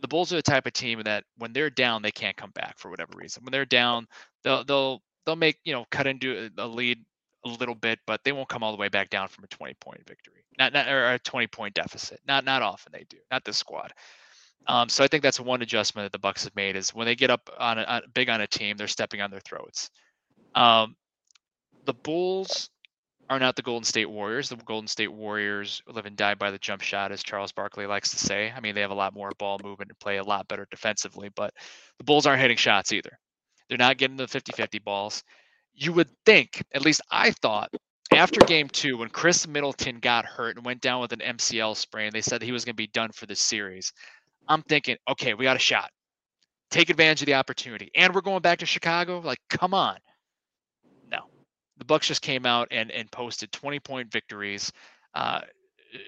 the Bulls are the type of team that when they're down, they can't come back for whatever reason. When they're down, they'll they'll they'll make you know cut into a lead a little bit, but they won't come all the way back down from a 20 point victory, not, not or a 20 point deficit. Not not often they do. Not this squad. Um, so I think that's one adjustment that the Bucks have made is when they get up on a, big on a team, they're stepping on their throats. Um, the Bulls are not the Golden State Warriors. The Golden State Warriors live and die by the jump shot, as Charles Barkley likes to say. I mean, they have a lot more ball movement and play a lot better defensively, but the Bulls aren't hitting shots either. They're not getting the 50 50 balls. You would think, at least I thought, after game two, when Khris Middleton got hurt and went down with an MCL sprain, they said he was going to be done for the series. I'm thinking, okay, we got a shot. Take advantage of the opportunity. And we're going back to Chicago. Like, come on. No. The Bucks just came out and, and posted 20 point victories. Uh,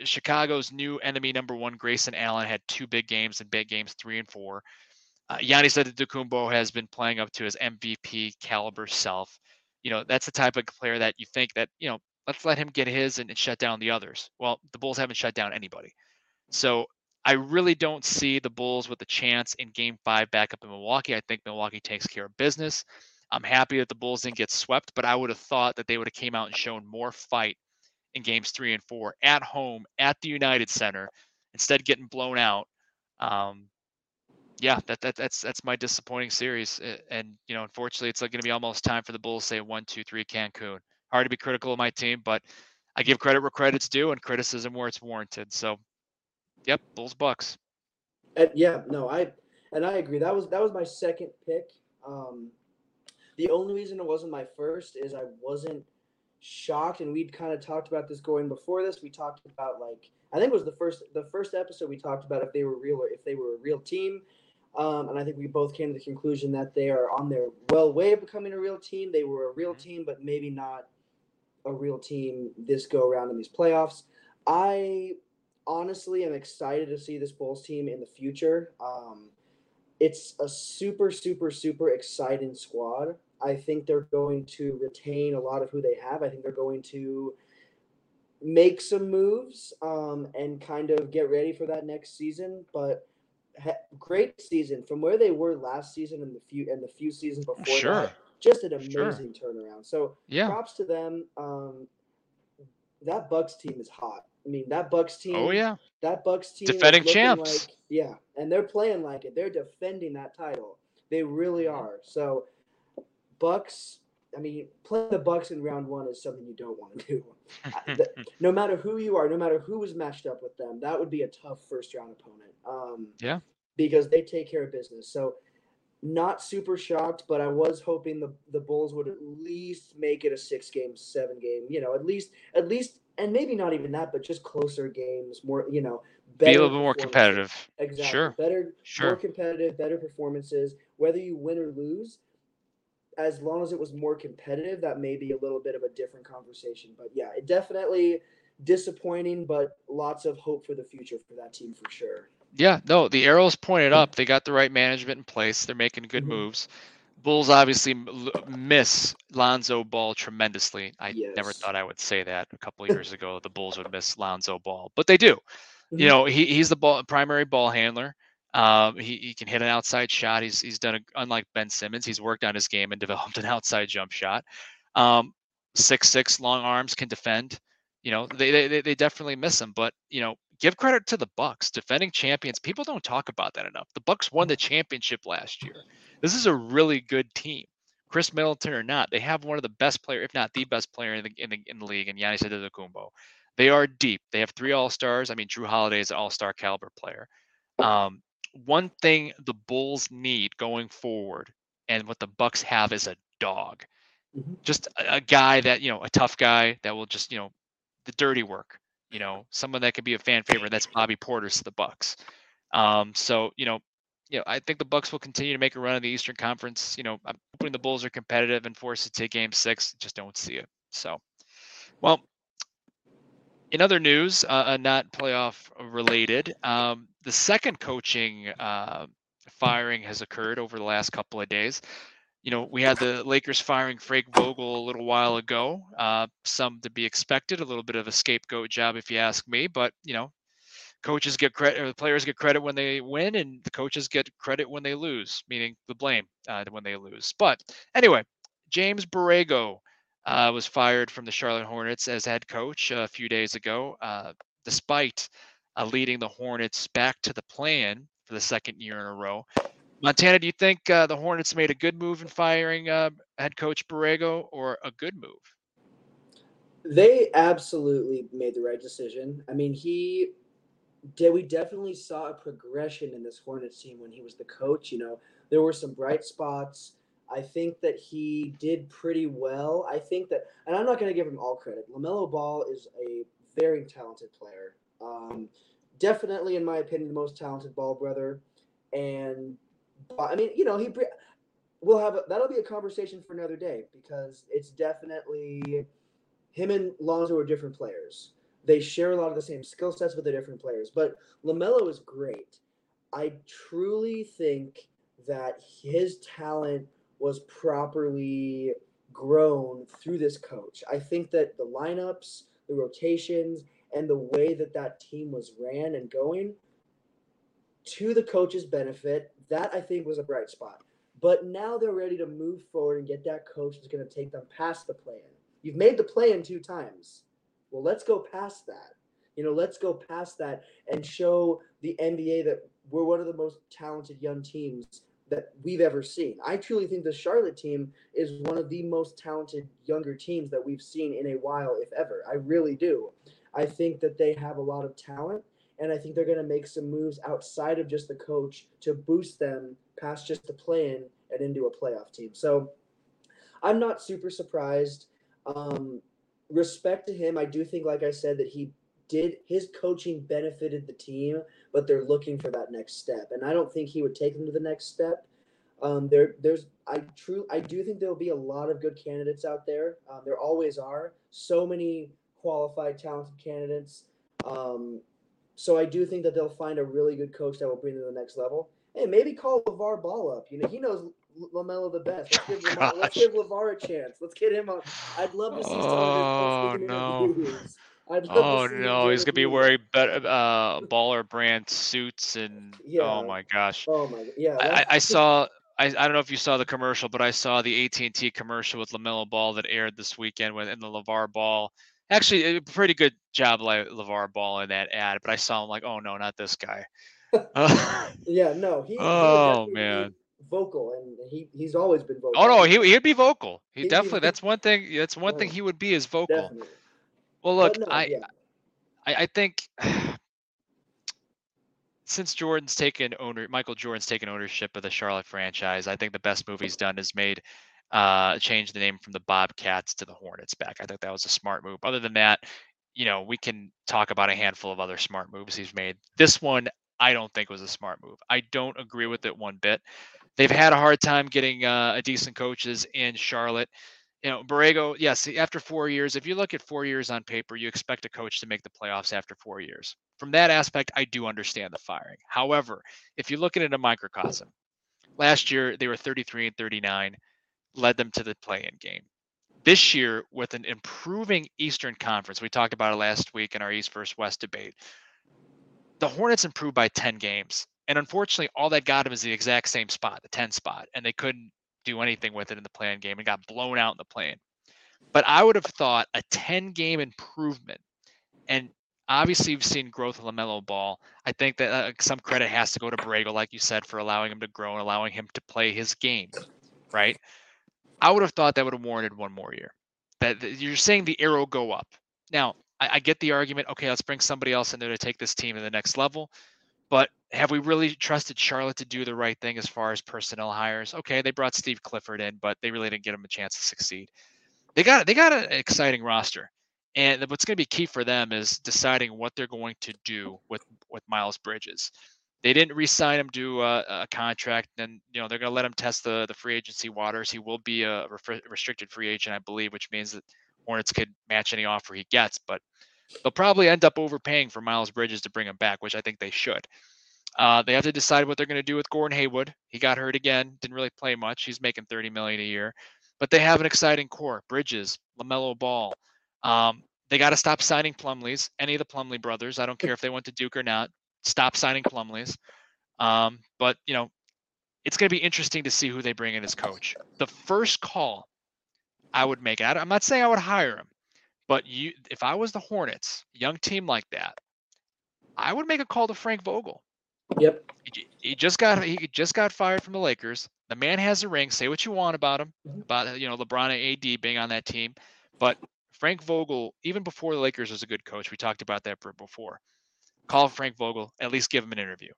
Chicago's new enemy number one, Grayson Allen, had two big games in big games three and four. Uh, that Antetokounmpo has been playing up to his MVP caliber self. You know, that's the type of player that you think that, you know, let's let him get his and, and shut down the others. Well, the Bulls haven't shut down anybody. So I really don't see the Bulls with a chance in game five back up in Milwaukee. I think Milwaukee takes care of business. I'm happy that the Bulls didn't get swept, but I would have thought that they would have came out and shown more fight in games three and four at home at the United Center instead getting blown out. Um, yeah, that, that that's that's my disappointing series, and you know, unfortunately, it's like going to be almost time for the Bulls say one, two, three, Cancun. Hard to be critical of my team, but I give credit where credit's due and criticism where it's warranted. So, yep, Bulls Bucks. And yeah, no, I and I agree. That was that was my second pick. Um, the only reason it wasn't my first is I wasn't shocked, and we'd kind of talked about this going before this. We talked about like I think it was the first the first episode we talked about if they were real or if they were a real team. Um, and I think we both came to the conclusion that they are on their well way of becoming a real team. They were a real mm-hmm. team, but maybe not a real team this go around in these playoffs. I honestly am excited to see this Bulls team in the future. Um, it's a super, super, super exciting squad. I think they're going to retain a lot of who they have. I think they're going to make some moves um, and kind of get ready for that next season. But great season from where they were last season and the few and the few seasons before sure. that. Just an amazing sure. turnaround. So yeah. props to them. Um, that Bucks team is hot. I mean, that Bucks team. Oh yeah, That Bucks team Defending champs. Like, yeah, and they're playing like it. They're defending that title. They really Mhm. are. So, Bucks. I mean, playing the Bucks in round one is something you don't want to do. No matter who you are, no matter who was matched up with them, that would be a tough first round opponent. Um, Yeah. Because they take care of business. So, not super shocked, but I was hoping the the Bulls would at least make it a six game, seven game. You know, at least at least, and maybe not even that, but just closer games, more. You know, be a little bit more competitive. Exactly. Sure. Better, sure. more competitive, better performances. Whether you win or lose, as long as it was more competitive, that may be a little bit of a different conversation. But yeah, it definitely disappointing, but lots of hope for the future for that team for sure. Yeah, no, the arrows pointed up. They got the right management in place. They're making good Mhm. moves. Bulls obviously m- l- miss Lonzo Ball tremendously. I never thought I would say that a couple of years ago. The Bulls would miss Lonzo Ball, but they do. You Mhm. know, he, he's the ball, primary ball handler. Um, he, he can hit an outside shot. He's he's done a, unlike Ben Simmons. He's worked on his game and developed an outside jump shot. Um, six six long arms can defend. You know, they, they they- definitely miss him. But you know, give credit to the Bucks, defending champions. People don't talk about that enough. The Bucks won the championship last year. This is a really good team. Khris Middleton or not, they have one of the best player, if not the best player in the in the, in the league, and Giannis Antetokounmpo. They are deep. They have three All Stars. I mean, Jrue Holiday is an All Star caliber player. Um, one thing the Bulls need going forward, and what the Bucks have is a dog, Mhm. just a, a guy that you know, a tough guy that will just you know, the dirty work. You know, someone that could be a fan favorite. That's Bobby Portis to the Bucks. Um, so you know, you know, I think the Bucks will continue to make a run in the Eastern Conference. You know, I'm hoping the Bulls are competitive and forced to take Game Six. Just don't see it. So, well, in other news, uh, uh, not playoff related, um, the second coaching uh, firing has occurred over the last couple of days. You know, we had the Lakers firing Frank Vogel a little while ago. Uh, some to be expected, a little bit of a scapegoat job, if you ask me. But you know, coaches get credit, or the players get credit when they win, and the coaches get credit when they lose, meaning the blame uh, when they lose. But anyway, James Borrego uh, was fired from the Charlotte Hornets as head coach a few days ago, uh, despite uh, leading the Hornets back to the play-in for the second year in a row. Montana, do you think uh, the Hornets made a good move in firing uh, head coach Borrego, or a good move? They absolutely made the right decision. I mean, he did. We definitely saw a progression in this Hornets team when he was the coach. You know, there were some bright spots. I think that he did pretty well. I think that, and I'm not going to give him all credit. Lamelo Ball is a very talented player. Um, definitely, in my opinion, the most talented ball brother. And I mean, you know, he. We'll have a, that'll be a conversation for another day because it's definitely him and Lonzo are different players. They share a lot of the same skill sets, but they're different players. But Lamelo is great. I truly think that his talent was properly grown through this coach. I think that the lineups, the rotations, and the way that that team was ran and going to the coach's benefit, that I think was a bright spot. But now they're ready to move forward and get that coach that's going to take them past the play-in. You've made the play in two times. Well, let's go past that. You know, let's go past that and show the NBA that we're one of the most talented young teams that we've ever seen. I truly think the Charlotte team is one of the most talented younger teams that we've seen in a while, if ever. I really do. I think that they have a lot of talent, and I think they're going to make some moves outside of just the coach to boost them past just the play in and into a playoff team. So I'm not super surprised. Um, respect to him. I do think, like I said, that he did his coaching benefited the team, but they're looking for that next step, and I don't think he would take them to the next step. Um, there, there's, I true, I do think there'll be a lot of good candidates out there. Um, there always are so many qualified, talented candidates. Um, so I do think that they'll find a really good coach that will bring them to the next level. Hey, maybe call LaVar Ball up. You know, he knows Lamelo the best. Let's give, Oh, Lamar, let's give LaVar a chance. Let's get him on. I'd love to see some Oh, no. I'd love Oh to see no, he's gonna be wearing better uh, baller brand suits and Yeah. oh my gosh. Oh my, yeah. I, I- saw. I, I don't know if you saw the commercial, but I saw the AT and T commercial with Lamelo Ball that aired this weekend, when and the LaVar Ball Actually, a pretty good job, like LaVar Ball in that ad. But I saw him like, oh no, not this guy. Uh, Yeah, no, he. he Oh, be man. vocal, and he he's always been vocal. oh no, he he'd be vocal. He He'd definitely. That's one thing. That's one thing he would be is vocal. definitely. Well, look, no, I, yeah. I I think since Jordan's taken owner, Michael Jordan's taken ownership of the Charlotte franchise, I think the best move he's done is made uh change the name from the Bobcats to the Hornets back. I think that was a smart move. Other than that, you know, we can talk about a handful of other smart moves he's made. This one I don't think was a smart move. I don't agree with it one bit. They've had a hard time getting uh, a decent coaches in Charlotte. You know, Borrego, yes, after four years, if you look at four years on paper, you expect a coach to make the playoffs after four years. From that aspect, I do understand the firing. However, if you look at it in a microcosm, last year they were 33 and 39, led them to the play-in game. This year, with an improving Eastern Conference, we talked about it last week in our East versus West debate. The Hornets improved by 10 games, and unfortunately, all that got them is the exact same spot, the 10 spot, and they couldn't do anything with it in the play-in game and got blown out in the play-in. But I would have thought a 10 game improvement, and obviously you've seen growth of Lamelo Ball. I think that uh, some credit has to go to Borrego, like you said, for allowing him to grow and allowing him to play his game, right? I would have thought that would have warranted one more year. That, you're saying the arrow go up. Now, I, I get the argument. Okay, let's bring somebody else in there to take this team to the next level. But have we really trusted Charlotte to do the right thing as far as personnel hires? Okay, they brought Steve Clifford in, but they really didn't get him a chance to succeed. They got they got an exciting roster, and what's going to be key for them is deciding what they're going to do with with Miles Bridges. They didn't re-sign him to a, a contract, and you know they're going to let him test the the free agency waters. He will be a refri- restricted free agent, I believe, which means that Hornets could match any offer he gets, but they'll probably end up overpaying for Miles Bridges to bring him back, which I think they should. Uh, they have to decide what they're going to do with Gordon Hayward. He got hurt again, didn't really play much. He's making 30 million a year, but they have an exciting core: Bridges, Lamelo Ball. Um, they got to stop signing Plumlees. Any of the Plumlee brothers. I don't care if they went to Duke or not. Stop signing Plumlees. Um, but you know, it's going to be interesting to see who they bring in as coach. The first call I would make, I'm not saying I would hire him, but you, if I was the Hornets, young team like that, I would make a call to Frank Vogel. Yep. He, he just got he just got fired from the Lakers. The man has a ring. Say what you want about him, Mhm. about you know LeBron and AD being on that team, but Frank Vogel, even before the Lakers was a good coach, we talked about that before. Call Frank Vogel, at least give him an interview.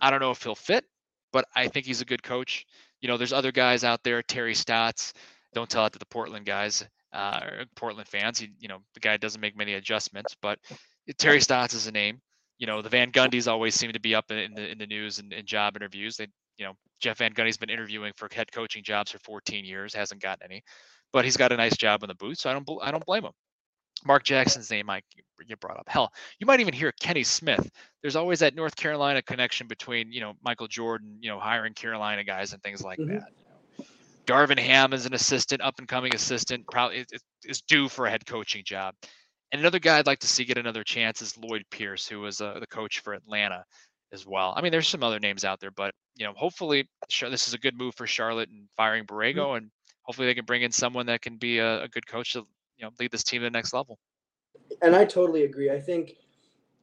I don't know if he'll fit, but I think he's a good coach. You know, there's other guys out there, Terry Stotts. Don't tell it to the Portland guys, uh, or Portland fans. He, you know, the guy doesn't make many adjustments, but Terry Stotts is a name. You know, the Van Gundys always seem to be up in, the in the news and in job interviews. They, you know, Jeff Van Gundy's been interviewing for head coaching jobs for 14 years, hasn't gotten any, but he's got a nice job in the booth, so I don't I don't blame him. Mark Jackson's name I you brought up. Hell, you might even hear Kenny Smith. There's always that North Carolina connection between you know Michael Jordan, you know, hiring Carolina guys and things like Mhm. that. You know. Darvin Ham is an assistant, up and coming assistant, probably is, due for a head coaching job. And another guy I'd like to see get another chance is Lloyd Pierce, who was uh, the coach for Atlanta as well. I mean, there's some other names out there, but you know, hopefully, sure, this is a good move for Charlotte and firing Borrego, and hopefully they can bring in someone that can be a, a good coach to you know lead this team to the next level. And I totally agree. I think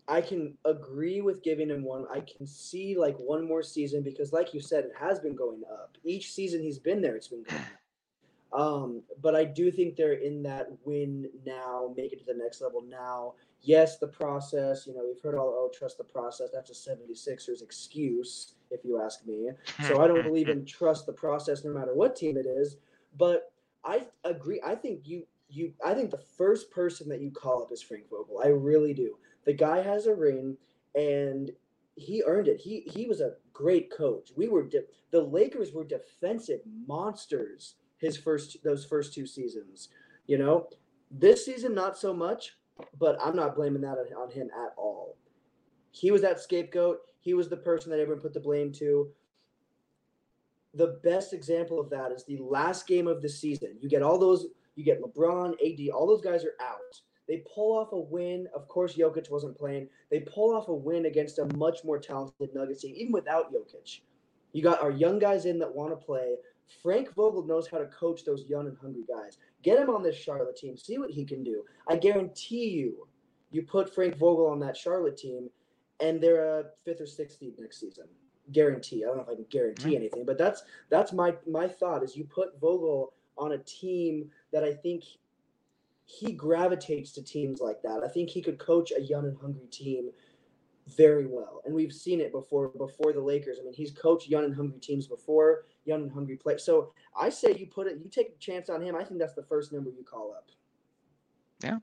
I can agree with giving him one. I can see like one more season because, like you said, it has been going up. Each season he's been there, it's been going up. Um, but I do think they're in that win now, make it to the next level now. Yes, the process, you know, we've heard all, oh, trust the process. That's a 76ers excuse, if you ask me. So I don't believe in trust the process no matter what team it is. But I agree. I think you you I think the first person that you call up is Frank Vogel. I really do. The guy has a ring and he earned it. He he was a great coach. We were de- the Lakers were defensive monsters his first those first two seasons. You know, this season not so much, but I'm not blaming that on, on him at all. He was that scapegoat. He was the person that everyone put the blame to the best example of that is the last game of the season. You get all those, you get LeBron, AD, all those guys are out. They pull off a win. Of course, Jokic wasn't playing. They pull off a win against a much more talented Nuggets team, even without Jokic. You got our young guys in that want to play. Frank Vogel knows how to coach those young and hungry guys. Get him on this Charlotte team. See what he can do. I guarantee you, you put Frank Vogel on that Charlotte team, and they're a fifth or sixth seed next season. Guarantee. I don't know if I can guarantee mm-hmm. anything, but that's that's my my thought. Is you put Vogel on a team that I think he gravitates to teams like that. I think he could coach a young and hungry team very well, and we've seen it before. Before the Lakers, I mean, he's coached young and hungry teams before, young and hungry players. So I say you put it, you take a chance on him. I think that's the first number you call up. Yeah.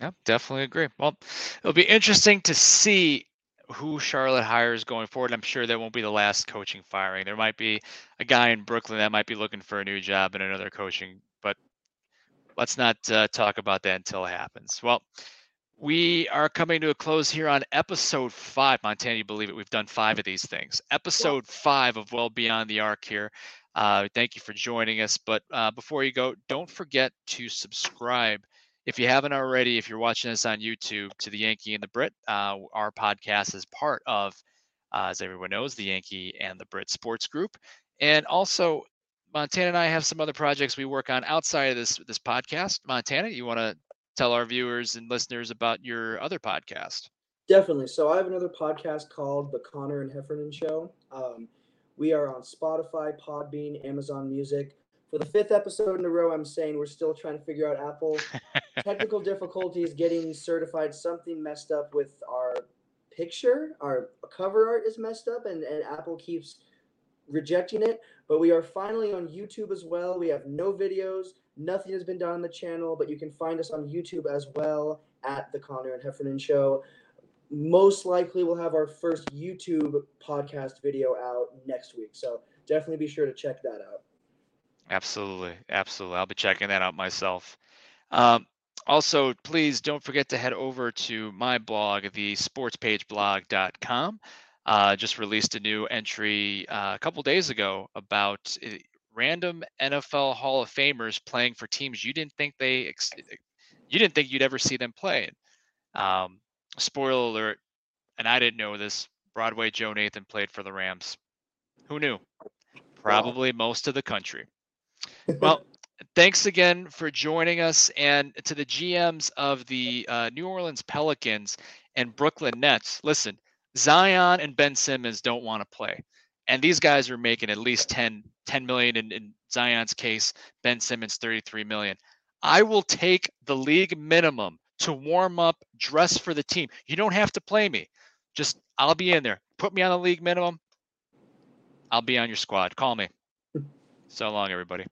Yeah, definitely agree. Well, it'll be interesting to see who Charlotte hires going forward. I'm sure that won't be the last coaching firing. There might be a guy in Brooklyn that might be looking for a new job and another coaching, let's not uh, talk about that until it happens. Well, we are coming to a close here on episode five. Montana, you believe it? We've done five of these things. Episode five of Well Beyond the Arc here. Uh, thank you for joining us. But uh, before you go, don't forget to subscribe if you haven't already, if you're watching this on YouTube, to the Yankee and the Brit, uh, our podcast is part of, uh, as everyone knows, the Yankee and the Brit Sports Group. And also, Montana and I have some other projects we work on outside of this this podcast. Montana, you want to tell our viewers and listeners about your other podcast? Definitely. So I have another podcast called The Connor and Heffernan Show. Um, we are on Spotify, Podbean, Amazon Music. For the fifth episode in a row, I'm saying we're still trying to figure out Apple. Technical difficulties getting certified. Something messed up with our picture. Our cover art is messed up, and, and Apple keeps rejecting it. But we are finally on YouTube as well. We have no videos. Nothing has been done on the channel, but you can find us on YouTube as well at The Connor and Heffernan Show. Most likely, we'll have our first YouTube podcast video out next week. So definitely be sure to check that out. Absolutely. Absolutely. I'll be checking that out myself. Um, also, please don't forget to head over to my blog, the sportspageblog.com. Uh, just released a new entry uh, a couple days ago about uh, random NFL Hall of Famers playing for teams you didn't think they ex- you didn't think you'd ever see them playing. Um, spoiler alert, and I didn't know this. Broadway Joe Namath played for the Rams. Who knew? Probably most of the country. Well, thanks again for joining us, and to the GMs of the uh, New Orleans Pelicans and Brooklyn Nets. Listen, Zion and Ben Simmons don't want to play, and these guys are making at least 10, 10 million in, in Zion's case. Ben Simmons 33 million. I will take the league minimum to warm up, dress for the team. You don't have to play me. Just I'll be in there. Put me on the league minimum. I'll be on your squad. Call me. So long, everybody.